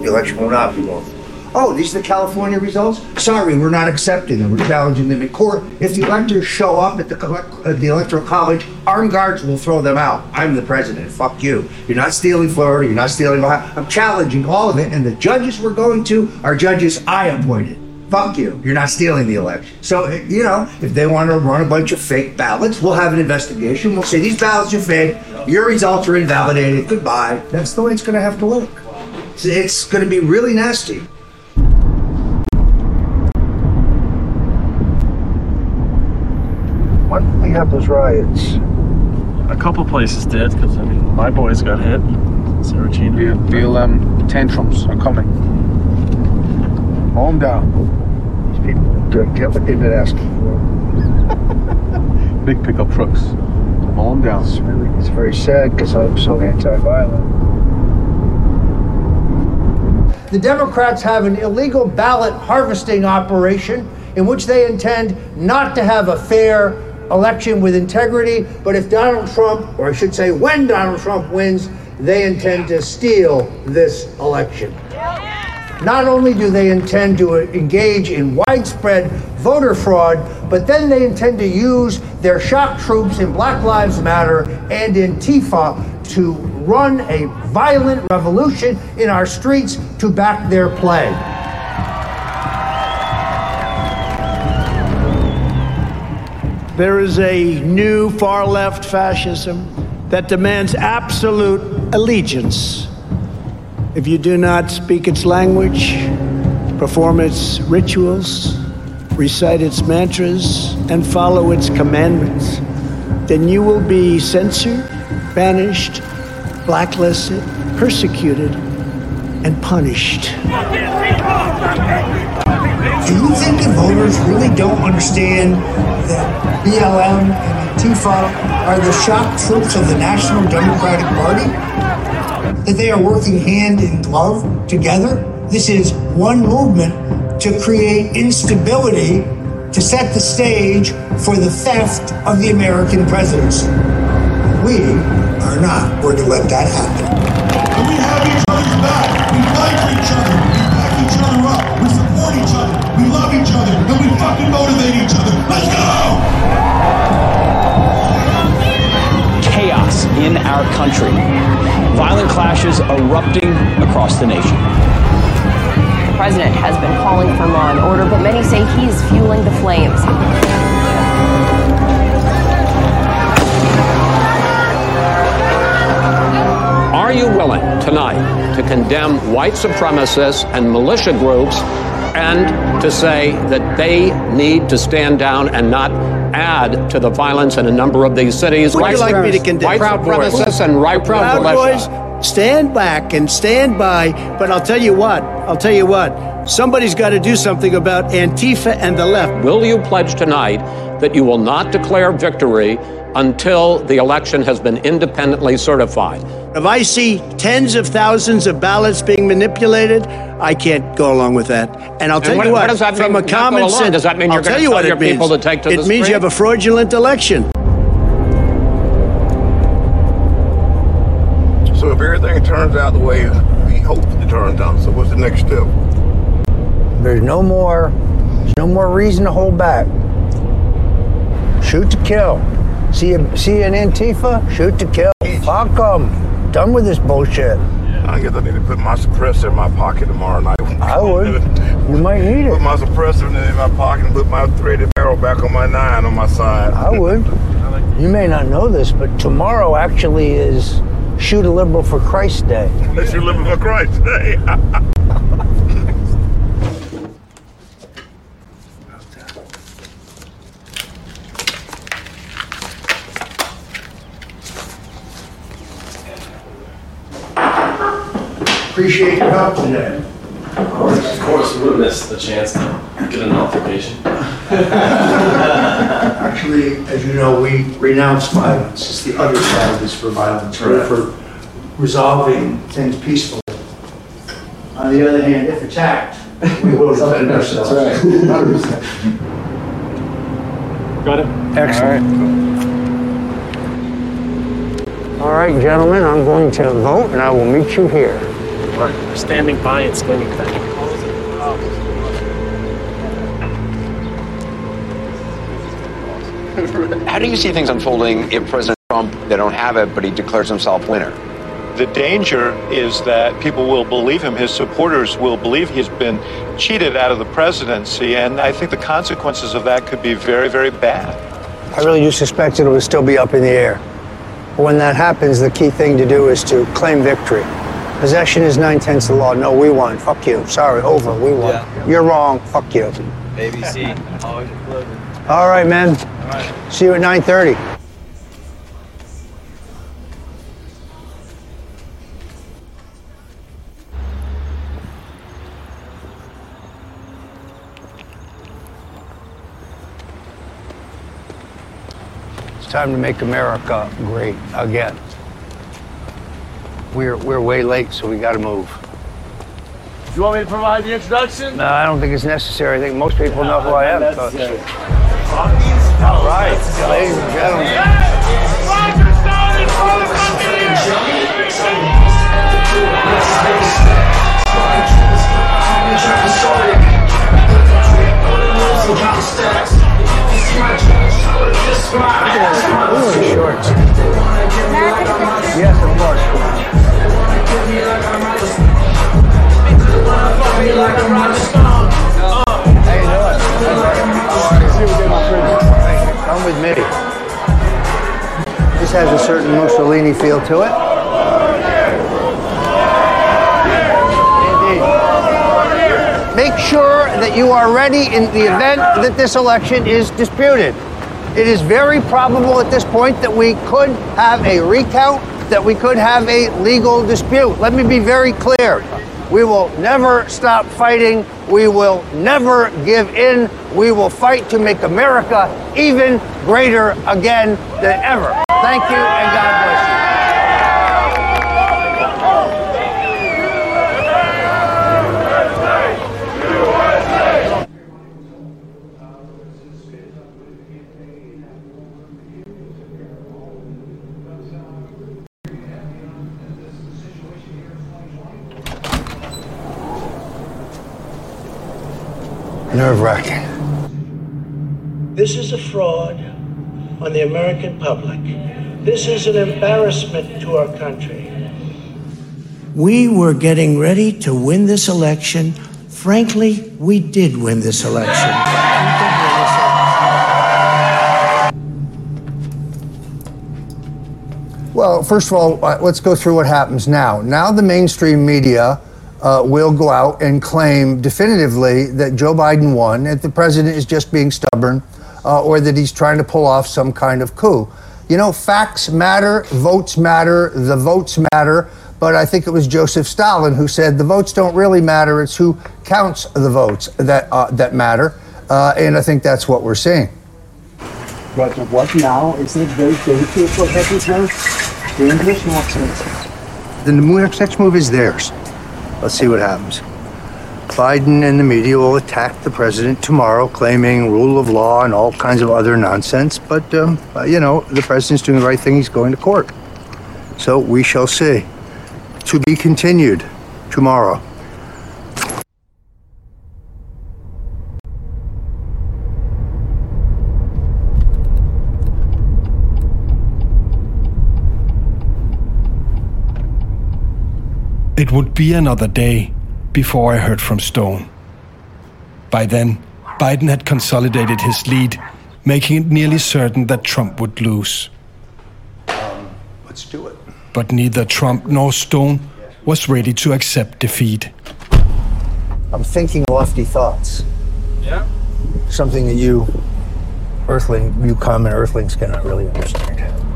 The election will not be won. Oh, these are the California results? Sorry, we're not accepting them. We're challenging them in court. If the electors show up at the, at the Electoral College, armed guards will throw them out. I'm the president. Fuck you. You're not stealing Florida. You're not stealing Ohio. I'm challenging all of it. And the judges we're going to are judges I appointed. Fuck you. You're not stealing the election. So, eh, you know, if they want to run a bunch of fake ballots, we'll have an investigation. We'll say these ballots are fake. Your results are invalidated. Goodbye. That's the way it's going to have to work. It's going to be really nasty. Why we have those riots? A couple places did, because I mean, my boys got hit. Saracino. Feel, feel um, tantrums are coming. Calm down. These people don't get what they've been asking for. *laughs* Big pickup trucks. Calm down. It's, really, it's very sad because I'm so anti-violent. The Democrats have an illegal ballot harvesting operation in which they intend not to have a fair election with integrity, but if Donald Trump, or I should say when Donald Trump wins, they intend to steal this election. Not only do they intend to engage in widespread voter fraud, but then they intend to use their shock troops in Black Lives Matter and Antifa to run a violent revolution in our streets to back their play. There is a new far left fascism that demands absolute allegiance. If you do not speak its language, perform its rituals, recite its mantras, and follow its commandments, then you will be censored, banished, blacklisted, persecuted, and punished. Do you think the voters really don't understand that BLM and Antifa are the shock troops of the National Democratic Party? That they are working hand in glove together? This is one movement to create instability to set the stage for the theft of the American presidency. We are not going to let that happen. And we have each other's back. We fight for each other. We back each other up. We support each other. We love each other. And we fucking motivate each other. Let's go! chaos in our country. Violent clashes erupting across the nation. The president has been calling for law and order, but many say he's fueling the flames. Are you willing tonight to condemn white supremacists and militia groups and to say that they need to stand down and not add to the violence in a number of these cities? Would you White like me to condemn White Proud Boys? supremacists and right Proud militia. Boys, stand back and stand by. But I'll tell you what, I'll tell you what, somebody's got to do something about Antifa and the left. Will you pledge tonight that you will not declare victory until the election has been independently certified? If I see tens of thousands of ballots being manipulated, I can't go along with that. And I'll And tell what- you what, what does that from mean, a common sense, Does that mean you're tell gonna you tell your it means. people to take to it the means you have a fraudulent election. So if everything turns out the way we hope it turns out, so what's the next step? There's no more, there's no more reason to hold back. Shoot to kill. See a, see an Antifa? Shoot to kill. Fuck them. Done with this bullshit. I guess I need to put my suppressor in my pocket tomorrow night. I would. You might need it. Put my suppressor in my pocket and put my threaded barrel back on my nine on my side. I would. You may not know this, but tomorrow actually is Shoot a Liberal for Christ Day. Shoot a Liberal for Christ. Hey. *laughs* Appreciate your help today. Of course, of course, we would have missed the chance to get an altercation. *laughs* Actually, as you know, we renounce violence. It's the other side is for violence. We're for resolving things peacefully. On the other hand, if attacked, we will defend ourselves. right. *laughs* Got it? Excellent. All right, gentlemen, I'm going to vote and I will meet you here. We're standing by and standing back. How do you see things unfolding if President Trump, they don't have it, but he declares himself winner? The danger is that people will believe him, his supporters will believe he's been cheated out of the presidency, and I think the consequences of that could be very, very bad. I really do suspect it will still be up in the air. But when that happens, the key thing to do is to claim victory. Possession is nine tenths of the law. No, we won. Fuck you. Sorry, over. We won. You're wrong. Fuck you. ABC, always a. All right, man. See you at 9:30. It's time to make America great again. We're we're way late, so we got to move. Do you want me to provide the introduction? No, I don't think it's necessary. I think most people know who I am. That's folks. it. All right, ladies and gentlemen. Shorts. Yes, of course. Come with me. This has a certain Mussolini feel to it. Indeed. Make sure that you are ready in the event that this election is disputed. It is very probable at this point that we could have a recount, that we could have a legal dispute. Let me be very clear. We will never stop fighting. We will never give in. We will fight to make America even greater again than ever. Thank you, and God bless you. Nerve wracking. This is a fraud on the American public. This is an embarrassment to our country. We were getting ready to win this election. Frankly, we did win this election. Well, first of all, uh, let's go through what happens now. Now, the mainstream media uh, will go out and claim definitively that Joe Biden won, that the president is just being stubborn, uh, or that he's trying to pull off some kind of coup. You know, facts matter, votes matter, the votes matter. But I think it was Joseph Stalin who said the votes don't really matter; it's who counts the votes that uh, that matter. Uh, and I think that's what we're seeing. But what now? Isn't it very dangerous what happens now? Dangerous, not sense. The next next move is theirs. Let's see what happens. Biden and the media will attack the president tomorrow, claiming rule of law and all kinds of other nonsense. But, um, you know, the president's doing the right thing. He's going to court. So we shall see. To be continued tomorrow. It would be another day before I heard from Stone. By then, Biden had consolidated his lead, making it nearly certain that Trump would lose. Um, let's do it. But neither Trump nor Stone was ready to accept defeat. I'm thinking lofty thoughts. Yeah. Something that you, earthling, you common earthlings cannot really understand.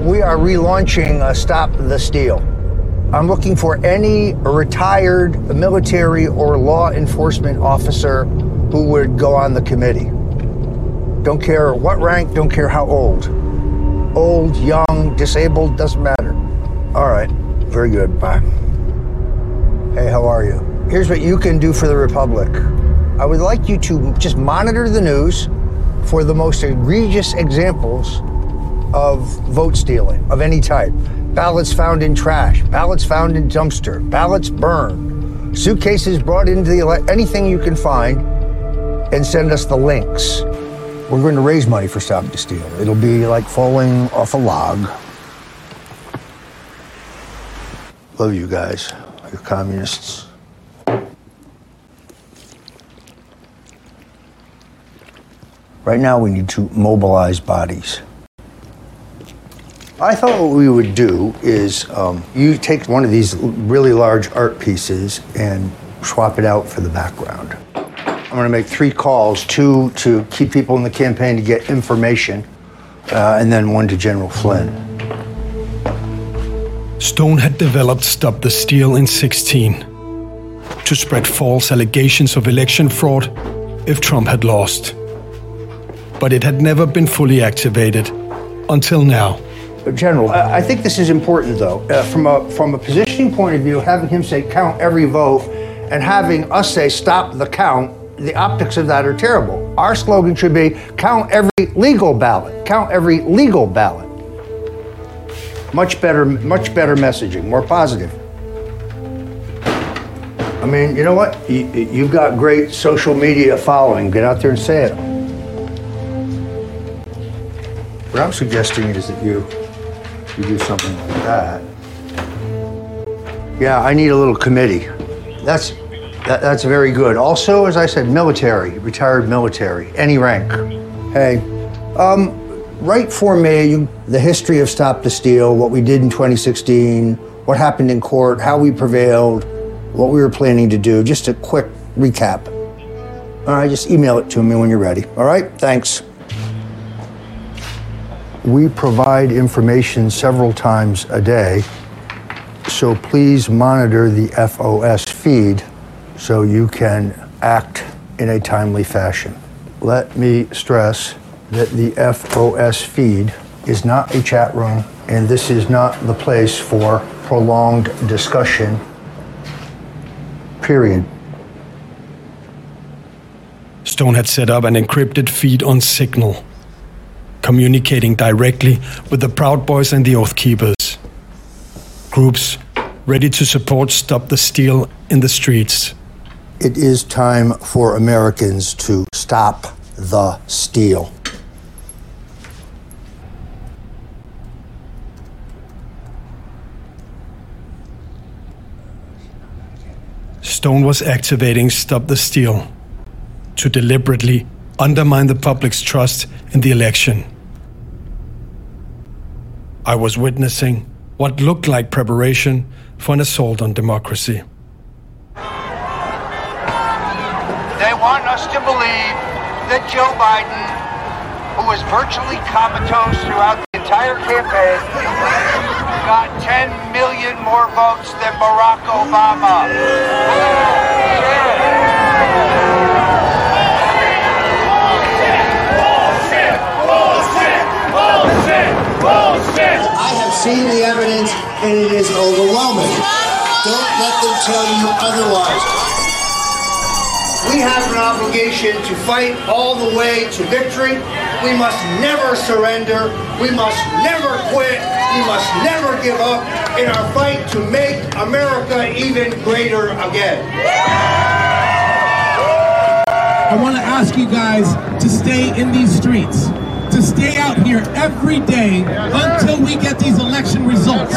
We are relaunching uh, Stop the Steal. I'm looking for any retired military or law enforcement officer who would go on the committee. Don't care what rank, don't care how old. Old, young, disabled, doesn't matter. All right, very good. Bye. Hey, how are you? Here's what you can do for the Republic. I would like you to just monitor the news for the most egregious examples of vote stealing of any type. Ballots found in trash, ballots found in dumpster, ballots burned, suitcases brought into the ele- anything you can find, and send us the links. We're going to raise money for Stop the Steal. It'll be like falling off a log. Love you guys. You're communists. Right now, we need to mobilize bodies. I thought what we would do is um, you take one of these really large art pieces and swap it out for the background. I'm going to make three calls two to keep people in the campaign to get information, uh, and then one to General Flynn. Stone had developed Stop the Steal in 16 to spread false allegations of election fraud if Trump had lost. But it had never been fully activated until now. General, I think this is important, though, uh, from a from a positioning point of view. Having him say count every vote, and having us say stop the count. The optics of that are terrible. Our slogan should be count every legal ballot. Count every legal ballot. Much better, much better messaging, more positive. I mean, you know what? You, you've got great social media following. Get out there and say it. What I'm suggesting is that you you do something like that. Yeah, I need a little committee. That's that, that's very good. Also, as I said, military, retired military, any rank. Hey, um, write for me the history of Stop the Steal, what we did in 2016, what happened in court, how we prevailed, what we were planning to do. Just a quick recap. All right, just email it to me when you're ready. All right, thanks. We provide information several times a day So please monitor the FOS feed so you can act in a timely fashion. Let me stress that the FOS feed is not a chat room, and this is not the place for prolonged discussion, period. Stone had set up an encrypted feed on Signal, communicating directly with the Proud Boys and the Oath Keepers. Groups ready to support Stop the Steal in the streets. It is time for Americans to stop the steal. Stone was activating Stop the Steal to deliberately undermine the public's trust in the election. I was witnessing what looked like preparation for an assault on democracy. They want us to believe that Joe Biden, who was virtually comatose throughout the entire campaign, got 10 million more votes than Barack Obama. I have seen the evidence and it is overwhelming. Don't let them tell you otherwise. We have an obligation to fight all the way to victory. We must never surrender. We must never quit. We must never give up in our fight to make America even greater again. I want to ask you guys to stay in these streets, to stay out here every day until we get these election results.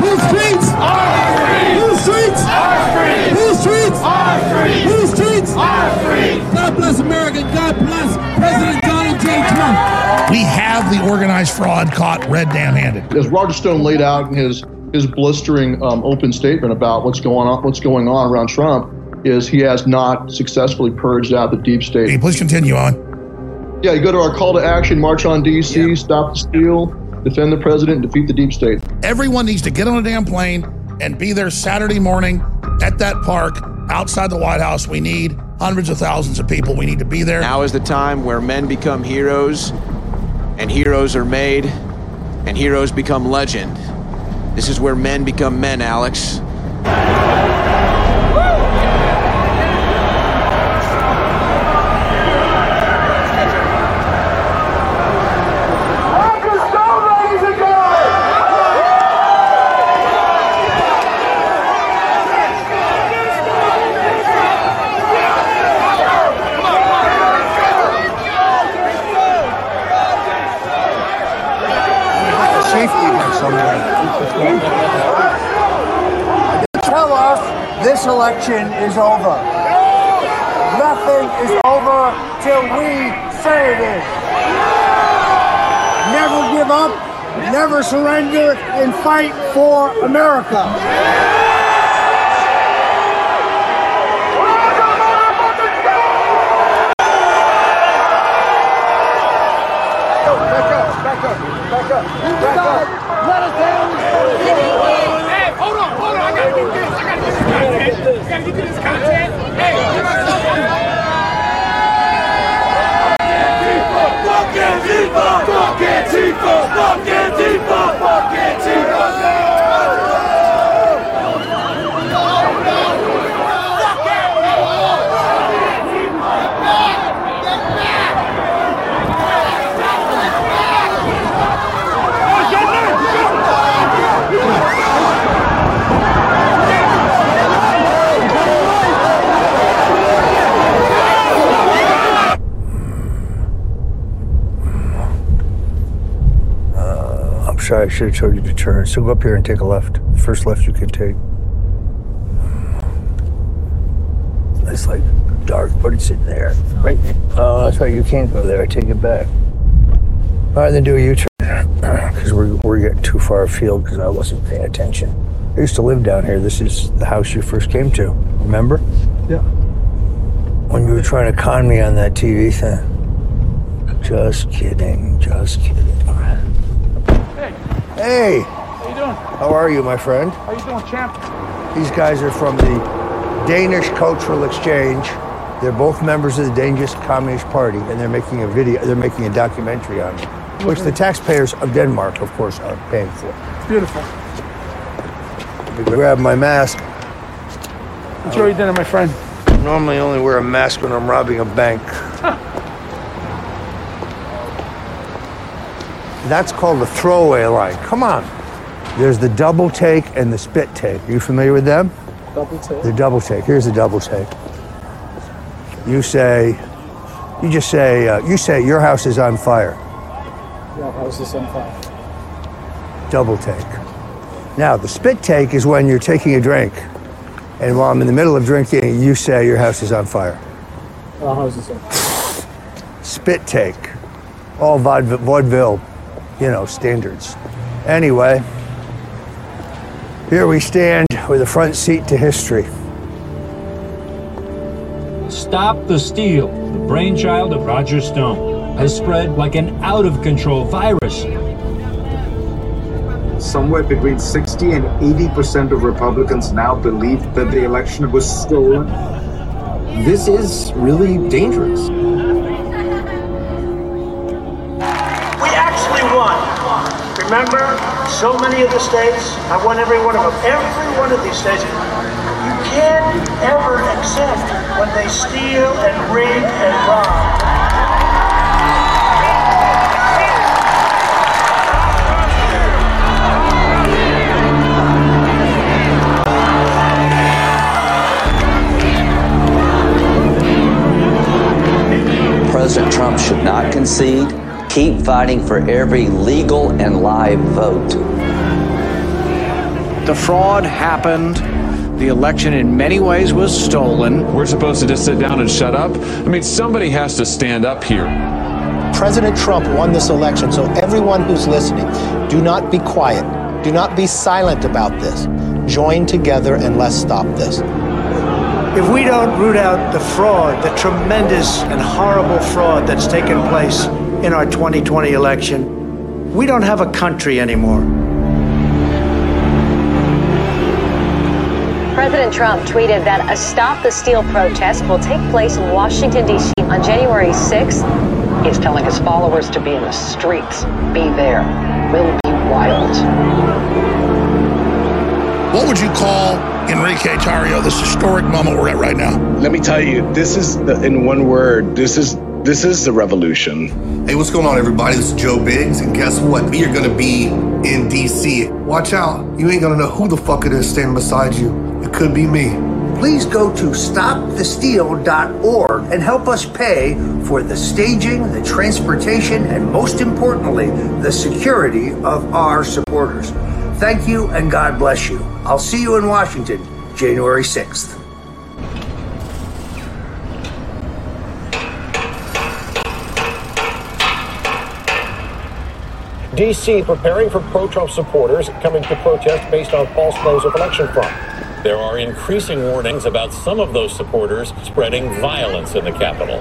Whose streets? Our streets. Whose streets? Our streets. Whose streets? Our streets. Whose streets? Our streets. God bless America. God bless President Donald J. Trump. We have the organized fraud caught red damn handed. As Roger Stone laid out in his his blistering um, open statement about what's going on what's going on around Trump is he has not successfully purged out the deep state. Hey, please continue on. Yeah, you go to our call to action, march on DC, stop the steal, defend the president, defeat the deep state. Everyone needs to get on a damn plane and be there Saturday morning at that park outside the White House. We need hundreds of thousands of people. We need to be there. Now is the time where men become heroes, and heroes are made, and heroes become legend. This is where men become men, Alex. Safety net somewhere. Tell us this election is over. Nothing is over till we say it is. Never give up, never surrender, and fight for America. Back up, back up, back up, back up. Let us down. Hey, hold on, hold on. I gotta get this. I gotta get this content. I gotta get this content. Hey, Fuck Antifa! Fuck Antifa! Fuck Antifa! Fuck Antifa! I'm sorry, I should have told you to turn. So go up here and take a left. First left you can take. It's like dark, but it's in there. Right? Oh, that's right. You can't go there. I take it back. All right, then do a U-turn. *clears throat* Because we're, we're getting too far afield because I wasn't paying attention. I used to live down here. This is the house you first came to. Remember? Yeah. When you were trying to con me on that TV thing. Just kidding. Just kidding. Hey. How you doing? How are you, my friend? How you doing, champ? These guys are from the Danish Cultural Exchange. They're both members of the Danish Communist Party, and they're making a video. They're making a documentary on it, which the taxpayers of Denmark, of course, are paying for. It's beautiful. Let me grab my mask. Enjoy your dinner, my friend. Normally, I only wear a mask when I'm robbing a bank. That's called a throwaway line. Come on. There's the double take and the spit take. Are you familiar with them? Double take. The double take. Here's the double take. You say, you just say, uh, you say your house is on fire. Yeah, house is on fire? Double take. Now, the spit take is when you're taking a drink, and while I'm in the middle of drinking, you say your house is on fire. Oh, how's this on fire? Spit take. All vaudeville, you know, standards. Anyway, here we stand with a front seat to history. Stop the Steal, the brainchild of Roger Stone, has spread like an out of control virus. Somewhere between 60 and 80 percent of Republicans now believe that the election was stolen. This is really dangerous. Remember, so many of the states, I won every one of them. Every one of these states. You can't ever accept when they steal and rig and rob. President Trump should not concede. Keep fighting for every legal and live vote. The fraud happened. The election, in many ways, was stolen. We're supposed to just sit down and shut up? I mean, somebody has to stand up here. President Trump won this election, so everyone who's listening, do not be quiet. Do not be silent about this. Join together and let's stop this. If we don't root out the fraud, the tremendous and horrible fraud that's taken place in our 2020 election, we don't have a country anymore. President Trump tweeted that a Stop the Steal protest will take place in Washington, D.C. on January 6th. He's telling his followers to be in the streets. Be there. We'll be wild. What would you call Enrique Tarrio, this historic moment we're at right now? Let me tell you, this is the, in one word. This is this is the revolution. Hey, what's going on, everybody? This is Joe Biggs, and guess what? We are gonna be in DC. Watch out, you ain't gonna know who the fuck it is standing beside you. It could be me. Please go to stopthesteal.org and help us pay for the staging, the transportation, and most importantly, the security of our supporters. Thank you and God bless you. I'll see you in Washington, January 6th. D.C. preparing for pro Trump supporters coming to protest based on false claims of election fraud. There are increasing warnings about some of those supporters spreading violence in the Capitol.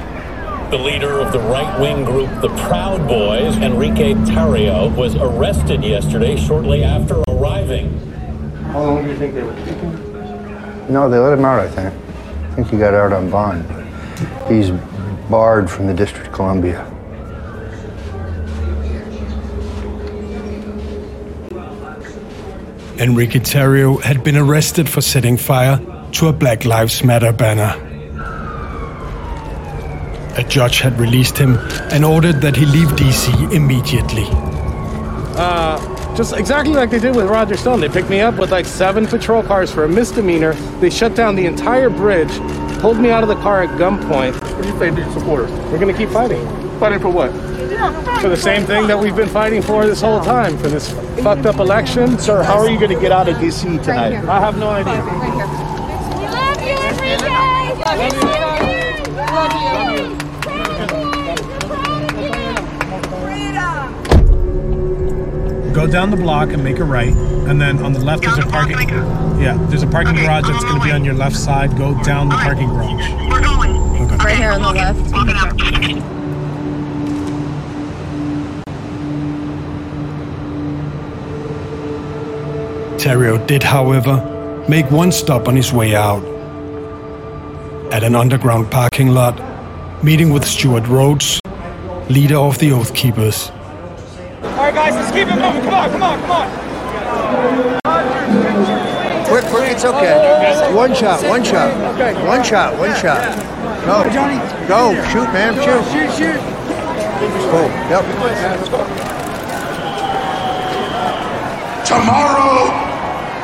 The leader of the right wing group, the Proud Boys, Enrique Tarrio, was arrested yesterday shortly after arriving. How long do you think they were keeping? No, they let him out, I think. I think he got out on bond. He's barred from the District of Columbia. Enrique Tarrio had been arrested for setting fire to a Black Lives Matter banner. A judge had released him and ordered that he leave DC immediately. Uh, just exactly like they did with Roger Stone. They picked me up with like seven patrol cars for a misdemeanor. They shut down the entire bridge, pulled me out of the car at gunpoint. What do you say to your supporters? We're gonna keep fighting. Fighting for what? For the same thing that we've been fighting for this whole time, for this fucked up election. Sir, how are you going to get out of D.C. tonight? I have no idea. Right we love you, every day go down the block and make a right, and then on the left there's a parking. Yeah, there's a parking garage that's going to be on your left side. Go down the parking garage. We're going. Okay. Right here on the left. Tarrio did, however, make one stop on his way out. At an underground parking lot, meeting with Stewart Rhodes, leader of the Oath Keepers. All right, guys, let's keep it moving. Come on, come on, come on. Quick, quick, it's okay. Oh, oh, oh, one shot, one shot. One shot, one shot. Go. Johnny. Go, shoot, man, shoot. Shoot, shoot. Cool, yep. Tomorrow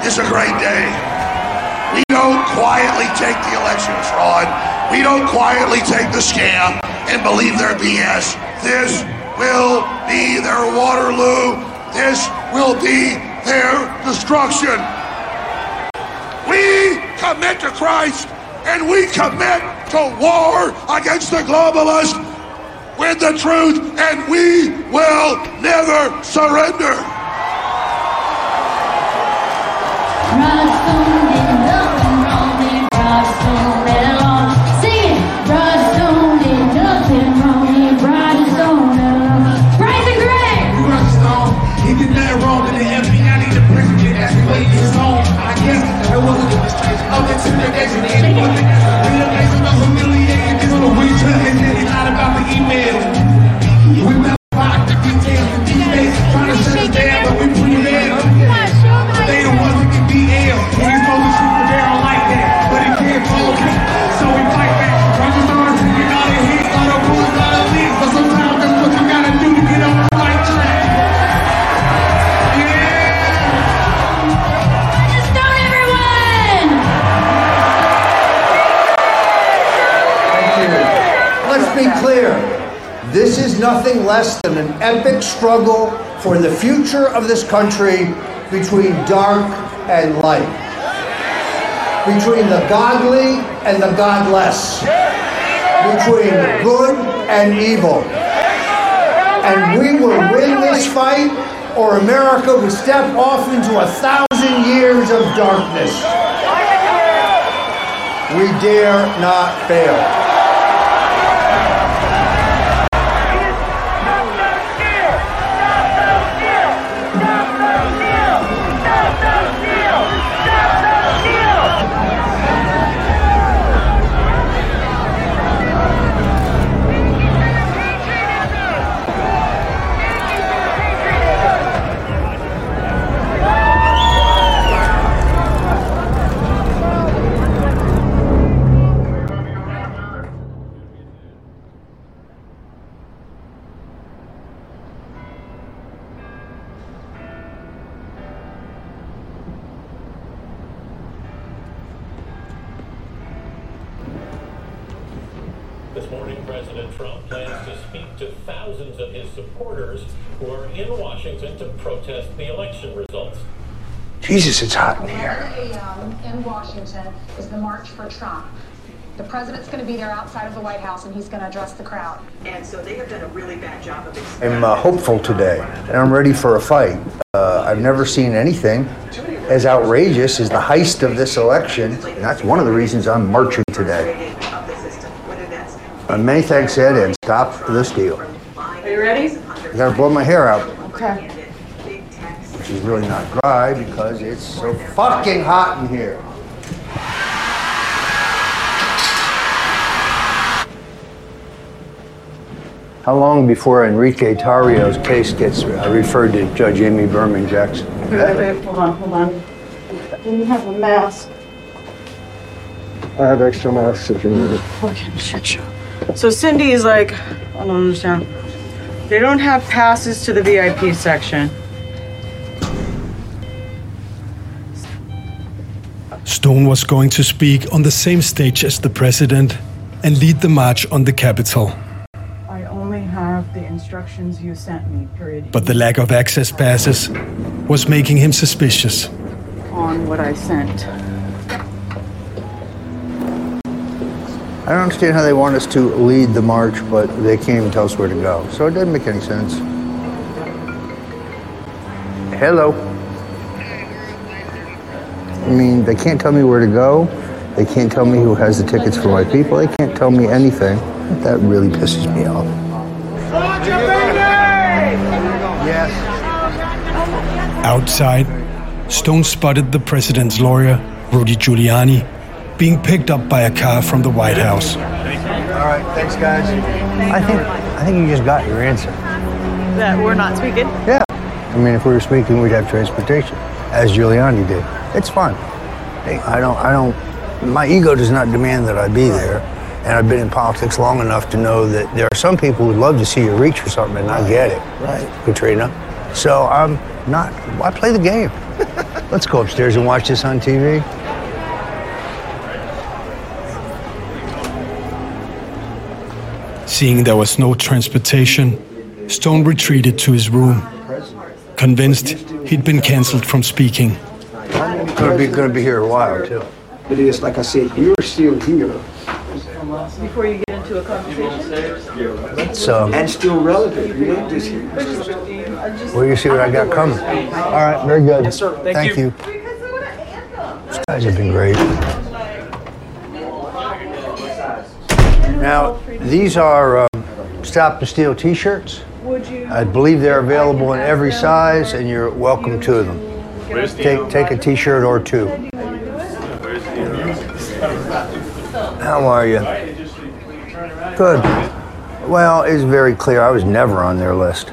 is a great day. We don't quietly take the election fraud. We don't quietly take the scam and believe their BS. This will be their Waterloo. This will be their destruction. We commit to Christ and we commit to war against the globalists with the truth, and we will never surrender. We never find the details nothing less than an epic struggle for the future of this country between dark and light, between the godly and the godless, between good and evil. And we will win this fight, or America will step off into a thousand years of darkness. We dare not fail. Be there outside of the White House and he's going to address the crowd. And so they have done a really bad job of I'm uh, hopeful today, and I'm ready for a fight. Uh, I've never seen anything as outrageous as the heist of this election, and that's one of the reasons I'm marching today. Uh, many thanks, Ed, and stop the deal. Are you ready? I gotta blow my hair out, Okay. which is really not dry because it's so fucking hot in here. How long before Enrique Tarrio's case gets uh, referred to Judge Amy Berman Jackson? Wait, wait, hold on, hold on. Do you have a mask? I have extra masks if you need it. Okay, shit, show. So Cindy is like, I don't understand. They don't have passes to the VIP section. Stone was going to speak on the same stage as the president and lead the march on the Capitol. Instructions you sent me, period. But the lack of access passes was making him suspicious. On what I sent. I don't understand how they want us to lead the march, but they can't even tell us where to go. So it doesn't make any sense. Hello. I mean, they can't tell me where to go. They can't tell me who has the tickets for my people. They can't tell me anything. That really pisses me off. Outside, Stone spotted the president's lawyer, Rudy Giuliani, being picked up by a car from the White House. All right, thanks, guys. I think I think you just got your answer. That we're not speaking. Yeah. I mean, if we were speaking, we'd have transportation, as Giuliani did. It's fine. I don't. I don't. My ego does not demand that I be there, and I've been in politics long enough to know that there are some people who'd love to see you reach for something and not get it. Right, Katrina. So I'm not. Why play the game? *laughs* Let's go upstairs and watch this on TV. Seeing there was no transportation, Stone retreated to his room, convinced he'd been cancelled from speaking. Gonna be gonna be here a while too. It is, like I said, you're still here. Before you get into a conversation. Let's um. And still relevant. You ain't just here. Well, you see what I got coming. All right, very good. Yes, sir. Thank Thank you. you. These guys have been great. Now, these are um, Stop the Steal T-shirts. I believe they're available in every size, and you're welcome to them. Take take a T-shirt or two. How are you? Good. Well, it's very clear. I was never on their list.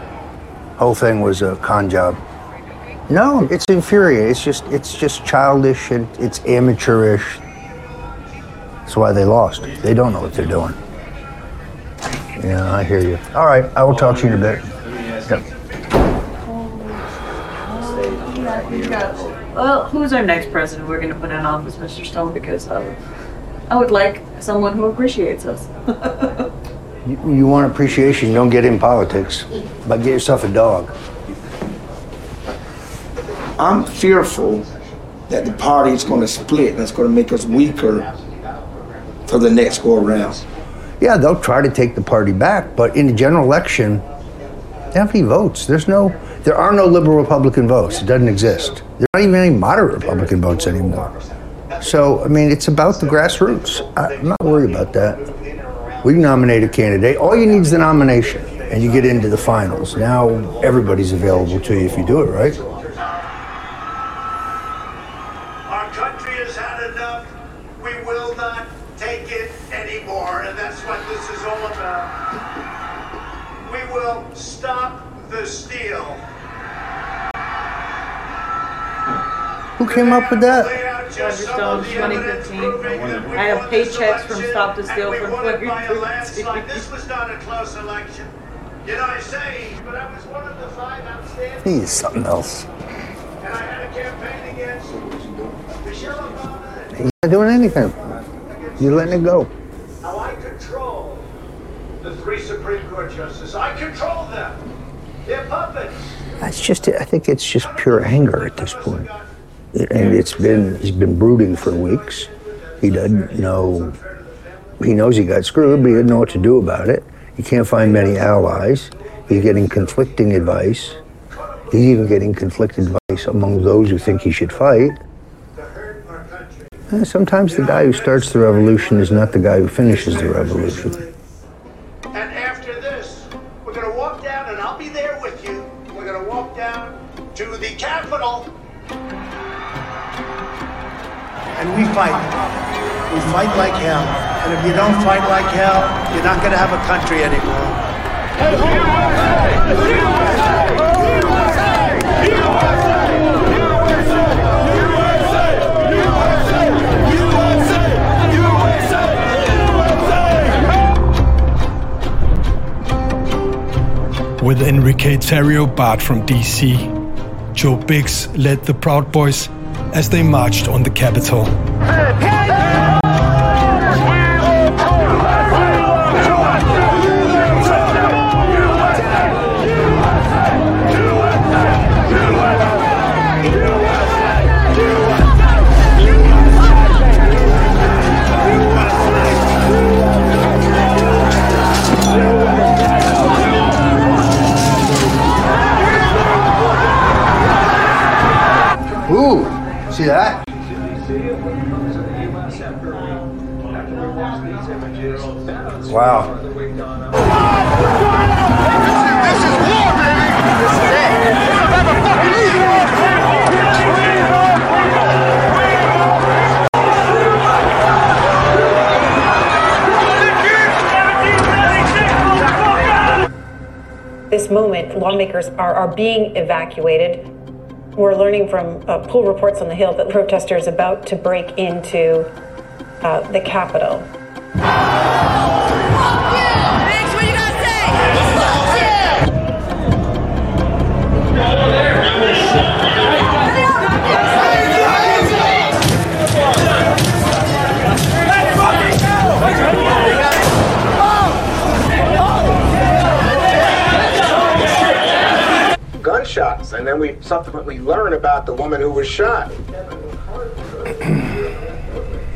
Whole thing was a con job. No, it's infuriating. It's just it's just childish and it's amateurish. That's why they lost. They don't know what they're doing. Yeah, I hear you. All right, I will talk to you in a bit. Yep. Well, who's our next president we're going to put in office, Mr. Stone? Because um, I would like someone who appreciates us. *laughs* You, you want appreciation, don't get in politics, but get yourself a dog. I'm fearful that the party is going to split and it's going to make us weaker for the next go around. Yeah, they'll try to take the party back, but in the general election, they don't have any votes. There's no, there are no liberal Republican votes. It doesn't exist. There are not even any moderate Republican votes anymore. So, I mean, it's about the grassroots. I'm not worried about that. We nominate a candidate. All you need is the nomination, and you get into the finals. Now everybody's available to you if you do it right. Our country has had enough. We will not take it anymore, and that's what this is all about. We will stop the steal. Who came up with that? Roger 2015. I have paychecks from Stop the Steal from This was not a close election. You know, I say, but I was one of the five outstanding, He's something else. and I had a campaign against Michelle Obama. He's not doing anything. You're letting it go. Now I control the three Supreme Court justices. I control them. They're puppets. That's just. I think it's just pure anger at this point. And it's been, he's been brooding for weeks. He doesn't know, he knows he got screwed, but he doesn't know what to do about it. He can't find many allies. He's getting conflicting advice. He's even getting conflicted advice among those who think he should fight. Eh, Sometimes the guy who starts the revolution is not the guy who finishes the revolution. And after this, we're going to walk down, and I'll be there with you. We're going to walk down to the Capitol. And we fight. We fight like hell. And if you don't fight like hell, you're not going to have a country anymore. With Enrique Tarrio barred from DC, Joe Biggs led the Proud Boys as they marched on the Capitol. Wow. This moment, lawmakers are, are being evacuated. We're learning from uh, pool reports on the Hill that protesters about to break into uh, the Capitol. We subsequently learn about the woman who was shot. *clears throat*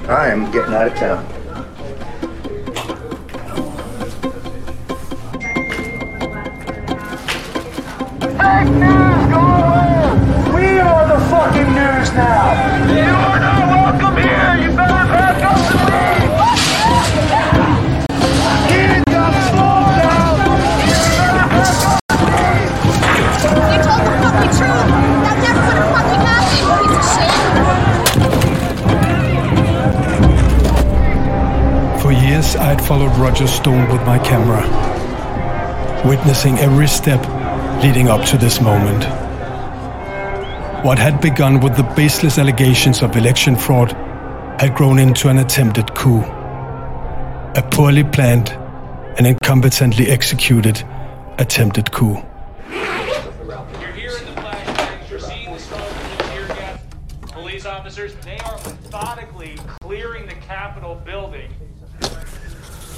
I am getting out of town. Roger Stone with my camera, witnessing every step leading up to this moment. What had begun with the baseless allegations of election fraud had grown into an attempted coup. A poorly planned and incompetently executed attempted coup.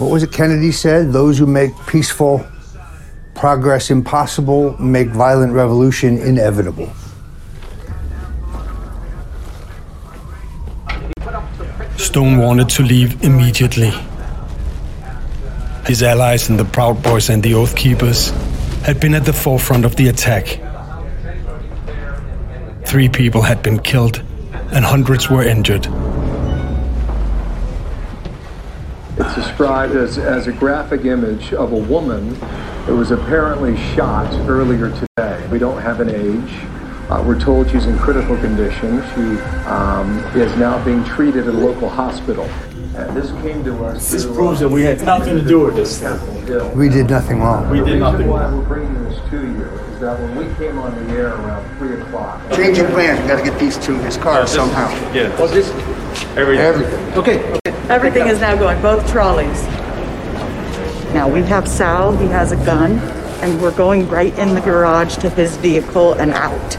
What was it Kennedy said? Those who make peaceful progress impossible make violent revolution inevitable. Stone wanted to leave immediately. His allies in the Proud Boys and the Oath Keepers had been at the forefront of the attack. Three people had been killed and hundreds were injured. It's described as, as a graphic image of a woman that was apparently shot earlier today. We don't have an age. Uh, we're told she's in critical condition. She um, is now being treated at a local hospital. And this came to us. This proves that we had nothing to do with this. We did nothing wrong. We did nothing. The reason why we're bringing this to you is that when we came on the air around 3 o'clock. Change your plans. We got to get these to his car somehow. Yeah. What's this? Everything. Everything. Okay. Everything is now going, both trolleys. Now we have Sal, he has a gun, and we're going right in the garage to his vehicle and out.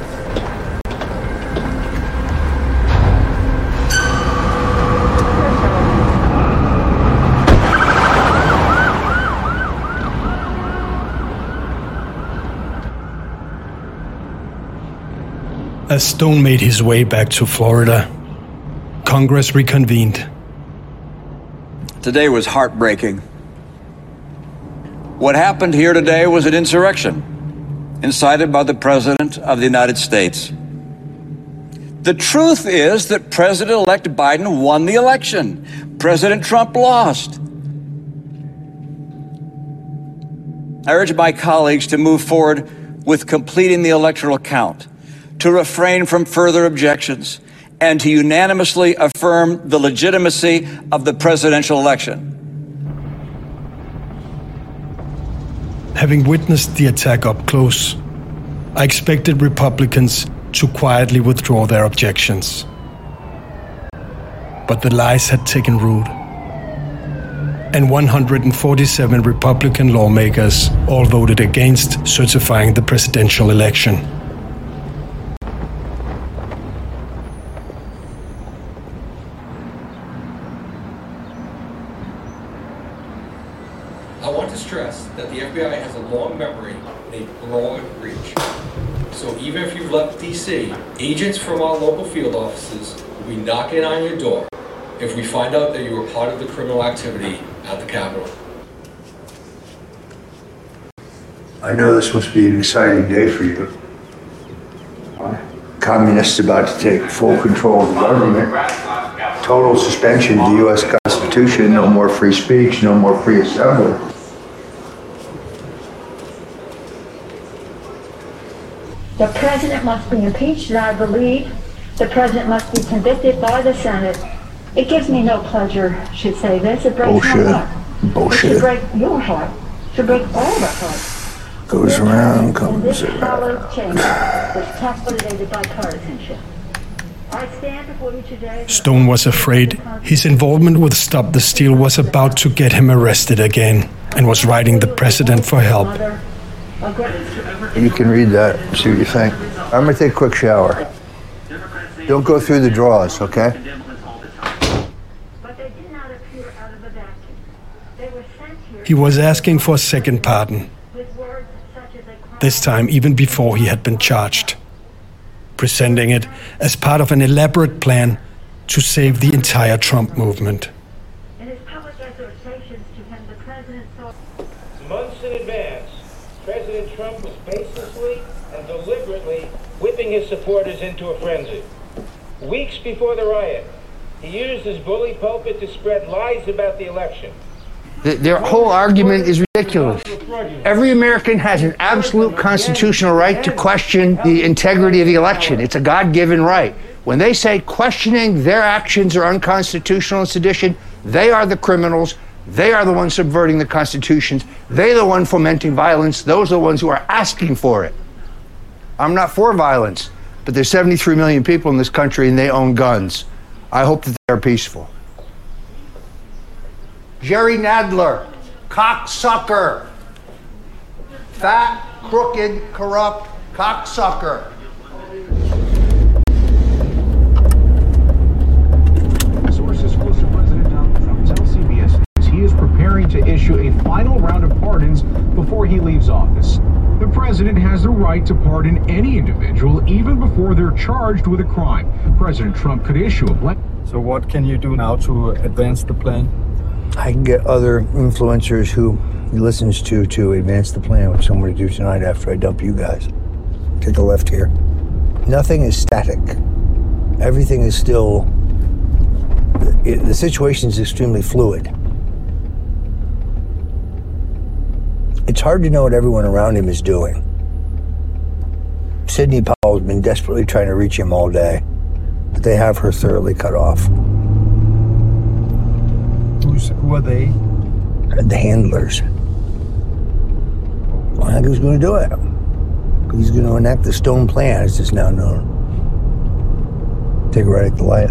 As Stone made his way back to Florida, Congress reconvened. Today was heartbreaking. What happened here today was an insurrection incited by the President of the United States. The truth is that President elect Biden won the election, President Trump lost. I urge my colleagues to move forward with completing the electoral count, to refrain from further objections, and to unanimously affirm the legitimacy of the presidential election. Having witnessed the attack up close, I expected Republicans to quietly withdraw their objections. But the lies had taken root. And 147 Republican lawmakers all voted against certifying the presidential election. I want to stress that the FBI has a long memory and a broad reach. So even if DC, agents from our local field offices will be knocking on your door if we find out that you were part of the criminal activity at the Capitol. I know this must be an exciting day for you. Communists about to take full control of the government. Total suspension of the U.S. Constitution. No more free speech. No more free assembly. The president must be impeached, and I believe the president must be convicted by the Senate. It gives me no pleasure, should say this. It breaks Bullshit. my heart. It Bullshit. should break your heart. It should break all the hearts. Goes around, comes This around. follows change *sighs* was captivated by partisanship. I stand before you today. Stone was afraid his involvement with Stop the Steal was about to get him arrested again and was writing the president for help. You can read that, see what you think. I'm gonna take a quick shower. Don't go through the drawers, okay? He was asking for a second pardon, this time even before he had been charged, presenting it as part of an elaborate plan to save the entire Trump movement. Months in advance, President Trump was baselessly and deliberately whipping his supporters into a frenzy. Weeks before the riot, he used his bully pulpit to spread lies about the election. Th- Their whole argument is ridiculous. Every American has an absolute constitutional right to question the integrity of the election. It's a God given right. When they say questioning their actions are unconstitutional and sedition, they are the criminals. They are the ones subverting the constitutions. They're the one fomenting violence. Those are the ones who are asking for it. I'm not for violence, but there's 73 million people in this country and they own guns. I hope that they're peaceful. Jerry Nadler, cocksucker. Fat, crooked, corrupt cocksucker. Sources close to President Donald Trump tell CBS News he preparing to issue a final round of pardons before he leaves office. The president has the right to pardon any individual even before they're charged with a crime. President Trump could issue a blank. So what can you do now to advance the plan? I can get other influencers who he listens to to advance the plan, which I'm going to do tonight after I dump you guys. Take a left here. Nothing is static. Everything is still. It, the situation is extremely fluid. It's hard to know what everyone around him is doing. Sidney Powell has been desperately trying to reach him all day, but they have her thoroughly cut off. Who's, who are they? the handlers. Well, I think who's going to do it? He's going to enact the Stone Plan, as it's now known. Take a right at the light.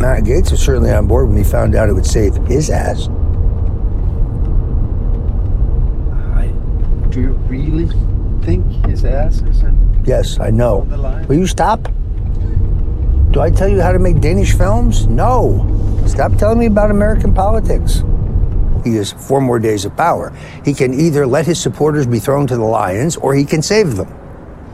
Matt Gaetz was certainly on board when he found out it would save his ass. Do you really think his ass is in? Yes, I know. Will you stop? Do I tell you how to make Danish films? No. Stop telling me about American politics. He has four more days of power. He can either let his supporters be thrown to the lions or he can save them.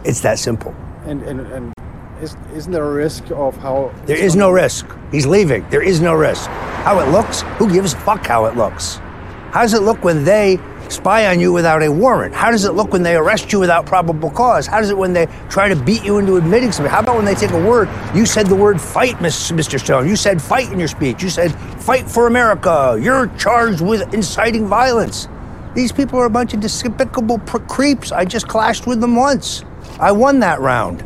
It's that simple. And and, and is, isn't there a risk of how? There is no risk. He's leaving. There is no risk. How it looks? Who gives a fuck how it looks? How does it look when they spy on you without a warrant? How does it look when they arrest you without probable cause? How does it when they try to beat you into admitting something? How about when they take a word? You said the word fight, Mr. Stone. You said fight in your speech. You said fight for America. You're charged with inciting violence. These people are a bunch of despicable creeps. I just clashed with them once. I won that round,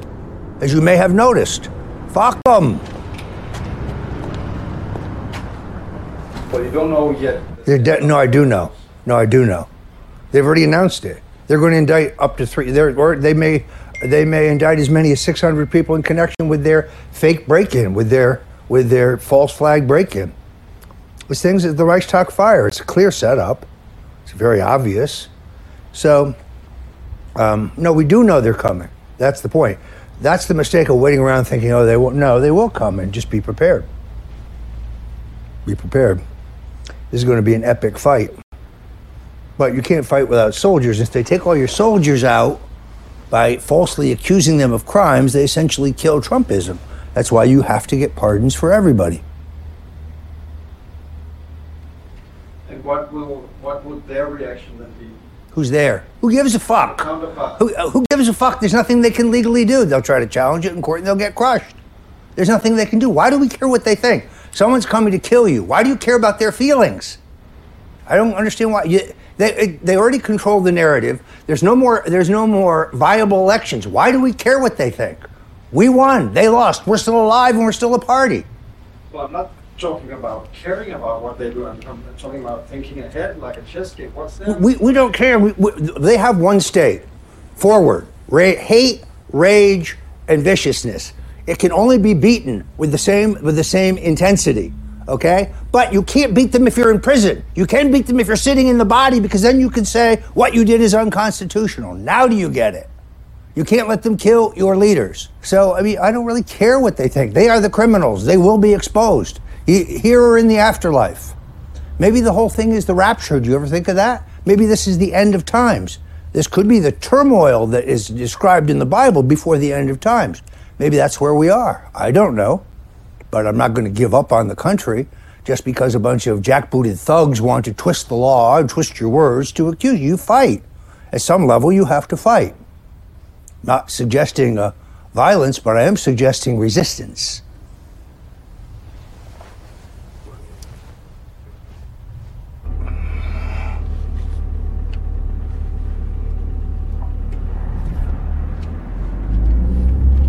as you may have noticed. Fuck them. Well, you don't know yet. De- no, I do know. No, I do know. They've already announced it. They're going to indict up to three. They may, they may indict as many as 600 people in connection with their fake break-in, with their, with their false flag break-in. This thing's at the Reichstag fire. It's a clear setup. It's very obvious. So, um, no, we do know they're coming. That's the point. That's the mistake of waiting around thinking, oh, they won't. No, they will come, and just be prepared. Be prepared. This is going to be an epic fight. But you can't fight without soldiers. If they take all your soldiers out by falsely accusing them of crimes, they essentially kill Trumpism. That's why you have to get pardons for everybody. And what will what would their reaction then be? Who's there? Who gives a fuck? Counterpart. Who, uh, who gives a fuck? There's nothing they can legally do. They'll try to challenge it in court and they'll get crushed. There's nothing they can do. Why do we care what they think? Someone's coming to kill you. Why do you care about their feelings? I don't understand why. You, they, they already control the narrative. There's no more. There's no more viable elections. Why do we care what they think? We won. They lost. We're still alive and we're still a party. Well, I'm not talking about caring about what they do. I'm, I'm talking about thinking ahead like a chess game. What's that? We, we don't care. We, we, they have one state forward, ra- hate, rage, and viciousness. It can only be beaten with the same with the same intensity. Okay, but you can't beat them if you're in prison. You can beat them if you're sitting in the body because then you can say what you did is unconstitutional. Now do you get it? You can't let them kill your leaders. So I mean, I don't really care what they think. They are the criminals. They will be exposed here or in the afterlife. Maybe the whole thing is the rapture. Do you ever think of that? Maybe this is the end of times. This could be the turmoil that is described in the Bible before the end of times. Maybe that's where we are. I don't know. But I'm not going to give up on the country just because a bunch of jackbooted thugs want to twist the law and twist your words to accuse you. Fight. At some level, you have to fight. Not suggesting uh, violence, but I am suggesting resistance.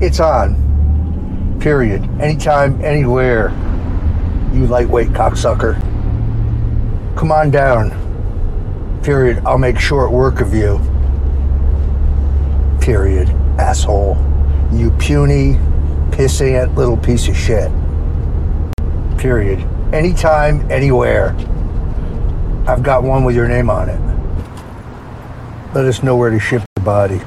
It's on. Period. Anytime, anywhere. You lightweight cocksucker. Come on down. Period. I'll make short work of you. Period. Asshole. You puny, pissant little piece of shit. Period. Anytime, anywhere. I've got one with your name on it. Let us know where to ship the body.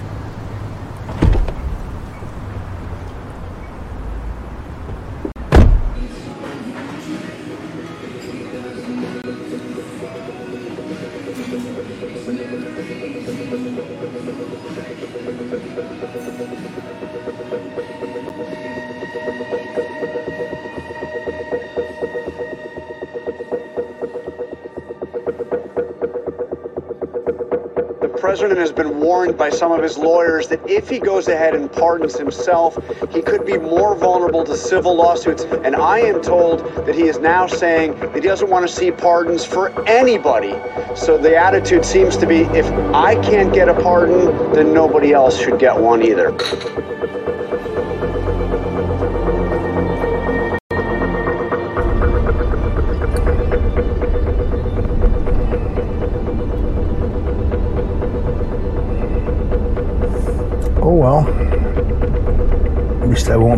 Of his lawyers that if he goes ahead and pardons himself, he could be more vulnerable to civil lawsuits. And I am told that he is now saying that he doesn't want to see pardons for anybody. So the attitude seems to be if I can't get a pardon, then nobody else should get one either.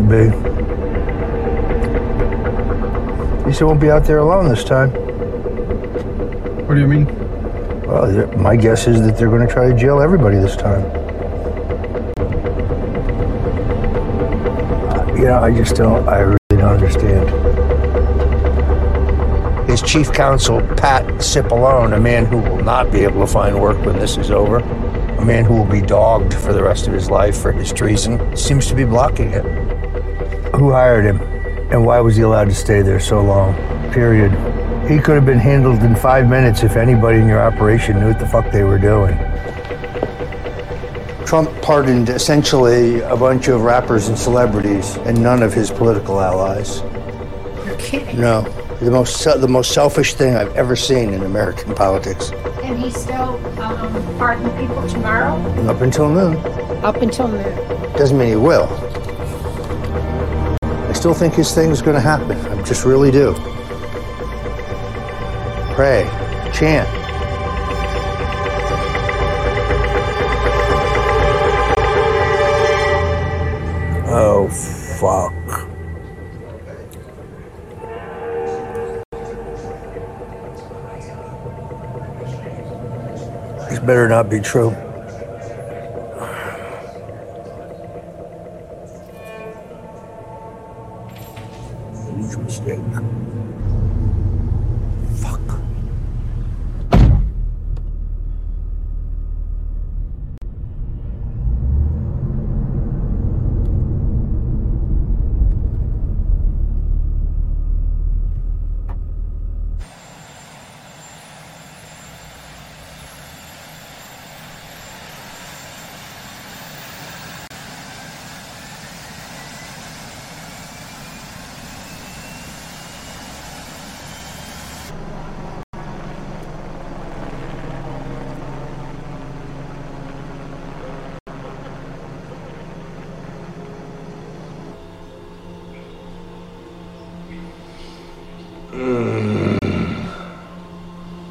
Least I won't be. At least I won't be out there alone this time. What do you mean? Well, my guess is that they're going to try to jail everybody this time. Uh, You know, I just don't, I really don't understand. His chief counsel, Pat Cipollone, a man who will not be able to find work when this is over, a man who will be dogged for the rest of his life for his treason, seems to be blocking it. Who hired him? And why was he allowed to stay there so long? Period. He could have been handled in five minutes if anybody in your operation knew what the fuck they were doing. Trump pardoned essentially a bunch of rappers and celebrities and none of his political allies. You're kidding. No, the most the most selfish thing I've ever seen in American politics. And he still um, pardon people tomorrow? Up until noon. Up until noon. Doesn't mean he will. Still think his thing's going to happen. I just really do. Pray, chant. Oh, fuck. This better not be true.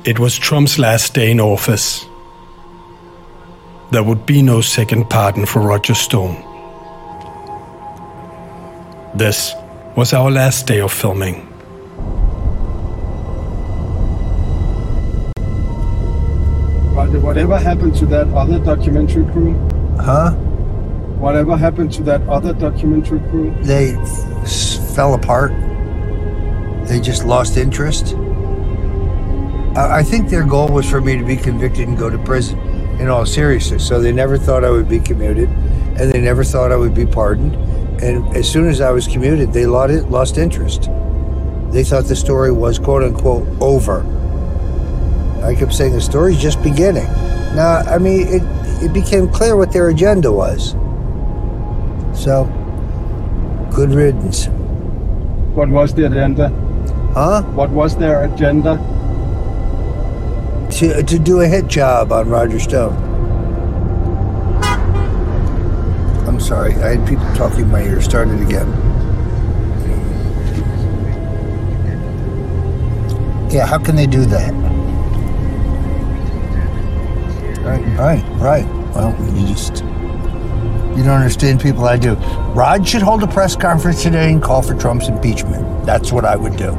It was Trump's last day in office. There would be no second pardon for Roger Stone. This was our last day of filming. But whatever happened to that other documentary crew? Huh? Whatever happened to that other documentary crew? They s- fell apart. They just lost interest. I think their goal was for me to be convicted and go to prison in all seriousness. So they never thought I would be commuted and they never thought I would be pardoned. And as soon as I was commuted, they lost, lost interest. They thought the story was quote unquote over. I kept saying the story's just beginning. Now, I mean, it, it became clear what their agenda was. So, good riddance. What was the agenda? Huh? What was their agenda? To, to do a hit job on Roger Stone. I'm sorry, I had people talking in my ear. Start it again. Yeah, how can they do that? Right, right, right. Well, you just you don't understand people I do. Rod should hold a press conference today and call for Trump's impeachment. That's what I would do.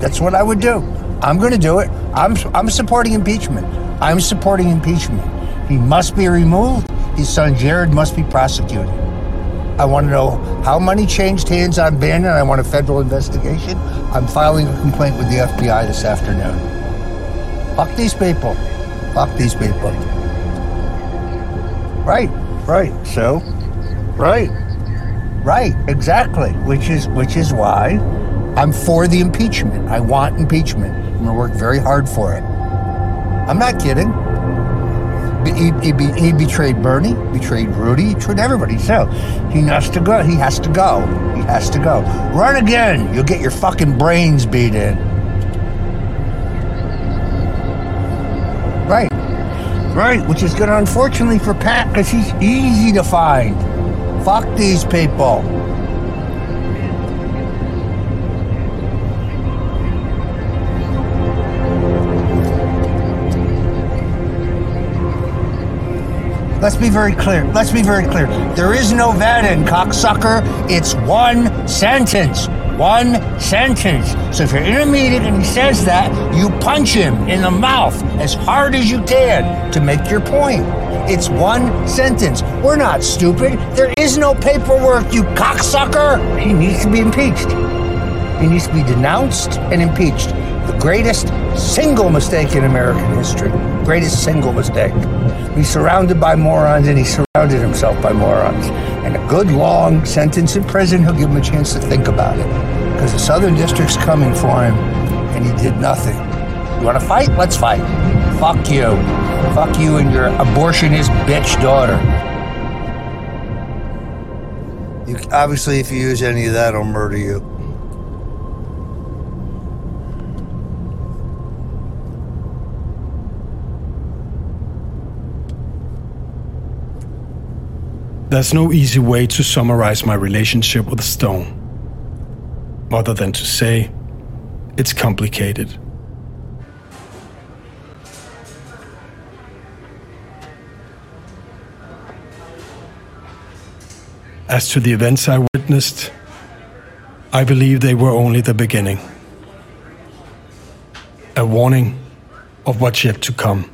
That's what I would do. I'm going to do it. I'm I'm supporting impeachment. I'm supporting impeachment. He must be removed. His son Jared must be prosecuted. I want to know how money changed hands on Bannon. I want a federal investigation. I'm filing a complaint with the FBI this afternoon. Fuck these people. Fuck these people. Right, right. So, right, right, exactly. Which is which is why I'm for the impeachment. I want impeachment. I'm gonna work very hard for it. I'm not kidding. He, he, he betrayed Bernie, betrayed Rudy, he betrayed everybody. So he has to go. He has to go. He has to go. Run again. You'll get your fucking brains beat in. Right. Right, which is good, unfortunately, for Pat, because he's easy to find. Fuck these people. Let's be very clear. Let's be very clear. There is no Vatican, cocksucker. It's one sentence. One sentence. So if you're in a meeting and he says that, you punch him in the mouth as hard as you can to make your point. It's one sentence. We're not stupid. There is no paperwork, you cocksucker. He needs to be impeached. He needs to be denounced and impeached. The greatest single mistake in American history. Greatest single mistake. He's surrounded by morons and he surrounded himself by morons. And a good long sentence in prison, he'll give him a chance to think about it. Because the Southern District's coming for him and he did nothing. You want to fight? Let's fight. Fuck you. Fuck you and your abortionist bitch daughter. You, obviously, if you use any of that, I'll murder you. There's no easy way to summarize my relationship with Stone, other than to say it's complicated. As to the events I witnessed, I believe they were only the beginning. A warning of what's yet to come.